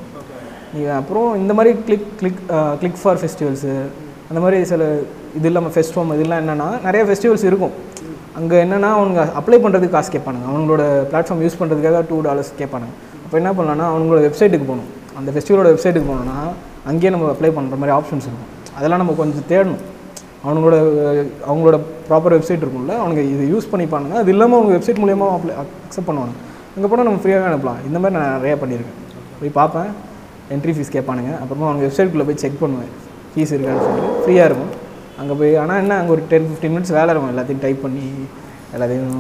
நீங்கள் அப்புறம் இந்த மாதிரி click click click for festivals அந்த மாதிரி சில இது இல்லாமல் ஃபெஸ்ட்ஃபார்ம் இதெல்லாம் என்னென்னா நிறைய ஃபெஸ்டிவல்ஸ் இருக்கும். அங்கே என்னென்னா அவங்க அப்ளை பண்ணுறதுக்கு காசு கேட்பானுங்க. அவங்களோட பிளாட்ஃபார்ம் யூஸ் பண்ணுறதுக்காக டூ டாலர்ஸ் கேட்பானுங்க. அப்போ என்ன பண்ணலான்னா அவங்களோட வெப்சைட்டுக்கு போகணும். அந்த ஃபெஸ்டிவலோட வெப்சைட்டுக்கு போனோம்னா அங்கேயே நம்ம அப்ளை பண்ணுற மாதிரி ஆப்ஷன்ஸ் இருக்கும். அதெல்லாம் நம்ம கொஞ்சம் தேடணும். அவனோட அவங்களோட ப்ராப்பர் வெப்சைட் இருக்கும்ல அவனுங்க இது யூஸ் பண்ணிப்பானுங்க அது இல்லாமல் அவங்க வெப்சைட் மூலியமாக அப்ளை அக்செப்ட் பண்ணுவாங்க அங்கே போனால் நம்ம ஃப்ரீயாகவே அனுப்பலாம். இந்த மாதிரி நான் நிறையா பண்ணியிருக்கேன். போய் பார்ப்பேன். என்ட்ரி ஃபீஸ் கேட்பானுங்க. அப்புறமா அவங்க வெப்சைட்குள்ளே போய் செக் பண்ணுவேன். ஃபீஸ் இருக்கான்னு சொல்லிட்டு ஃப்ரீயாக இருக்கும். அங்கே போய் ஆனால் என்ன அங்கே ஒரு டென் ஃபிஃப்டீன் மினிட்ஸ் வேலை இருக்கும். எல்லாத்தையும் டைப் பண்ணி எல்லாத்தையும்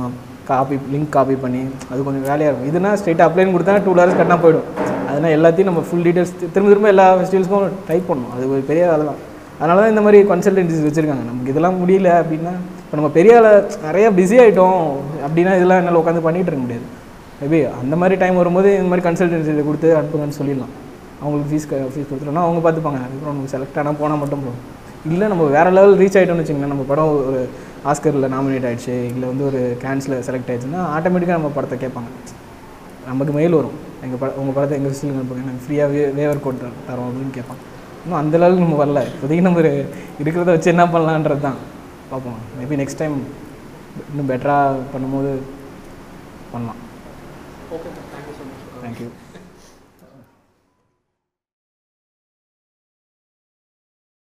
காப்பி லிங்க் காப்பி பண்ணி அது கொஞ்சம் வேலையாக இருக்கும். இதுனா ஸ்ட்ரெயிட்டாக அப்ளைன் கொடுத்தா டூ டாலர்ஸ் கட்டினா போயிடும். அதனால் எல்லாத்தையும் நம்ம ஃபுல் டீட்டெயில்ஸ் திரும்ப திரும்ப எல்லா ஃபெஸ்டிவல்ஸ்க்கும் டைப் பண்ணணும். அது ஒரு பெரிய வேலை தான் அதனால தான் இந்த மாதிரி கன்சல்டன்சிஸ் வச்சுருக்காங்க. நமக்கு இதெல்லாம் முடியல அப்படின்னா இப்போ நம்ம பெரிய ஆளை நிறைய பிஸி ஆகிட்டோம் அப்படின்னா இதெல்லாம் என்னால் உட்காந்து பண்ணிகிட்டு இருக்க முடியாது. மேபி அந்த மாதிரி டைம் வரும்போது இந்த மாதிரி கன்சல்டன்சியில் கொடுத்து அனுப்புங்கன்னு சொல்லிடலாம். அவங்களுக்கு ஃபீஸ் ஃபீஸ் கொடுத்துட்டோம்னா அவங்க பார்த்துப்பாங்க. அதுக்கப்புறம் நமக்கு செலக்ட் ஆனால் போனால் மட்டும் போதும். இல்லை நம்ம வேறு லெவல் ரீச் ஆகிட்டோம்னு வச்சுங்களேன் நம்ம படம் ஒரு ஆஸ்கரில் நாமினேட் ஆகிடுச்சு இல்லை வந்து ஒரு கேன்ஸில் செலக்ட் ஆகிடுச்சுன்னா ஆட்டோமேட்டிக்காக நம்ம படத்தை கேட்பாங்க. நமக்கு மெயில் வரும். எங்கள் பட உங்கள் படத்தை எங்கள் ஃபெஸ்டிவல் அனுப்புங்க. நாங்கள் ஃப்ரீயாகவே வேவர் கோட் தரோம் அப்படின்னு கேட்பாங்க. இன்னும் அந்த லெவலுக்கு நம்ம வரல. இப்போதைக்கு நம்ம ஒரு இருக்கிறத வச்சு என்ன பண்ணலான்றது தான். பார்ப்போம். மேபி நெக்ஸ்ட் டைம் இன்னும் பெட்டராக பண்ணும்போது பண்ணலாம். Okay thank you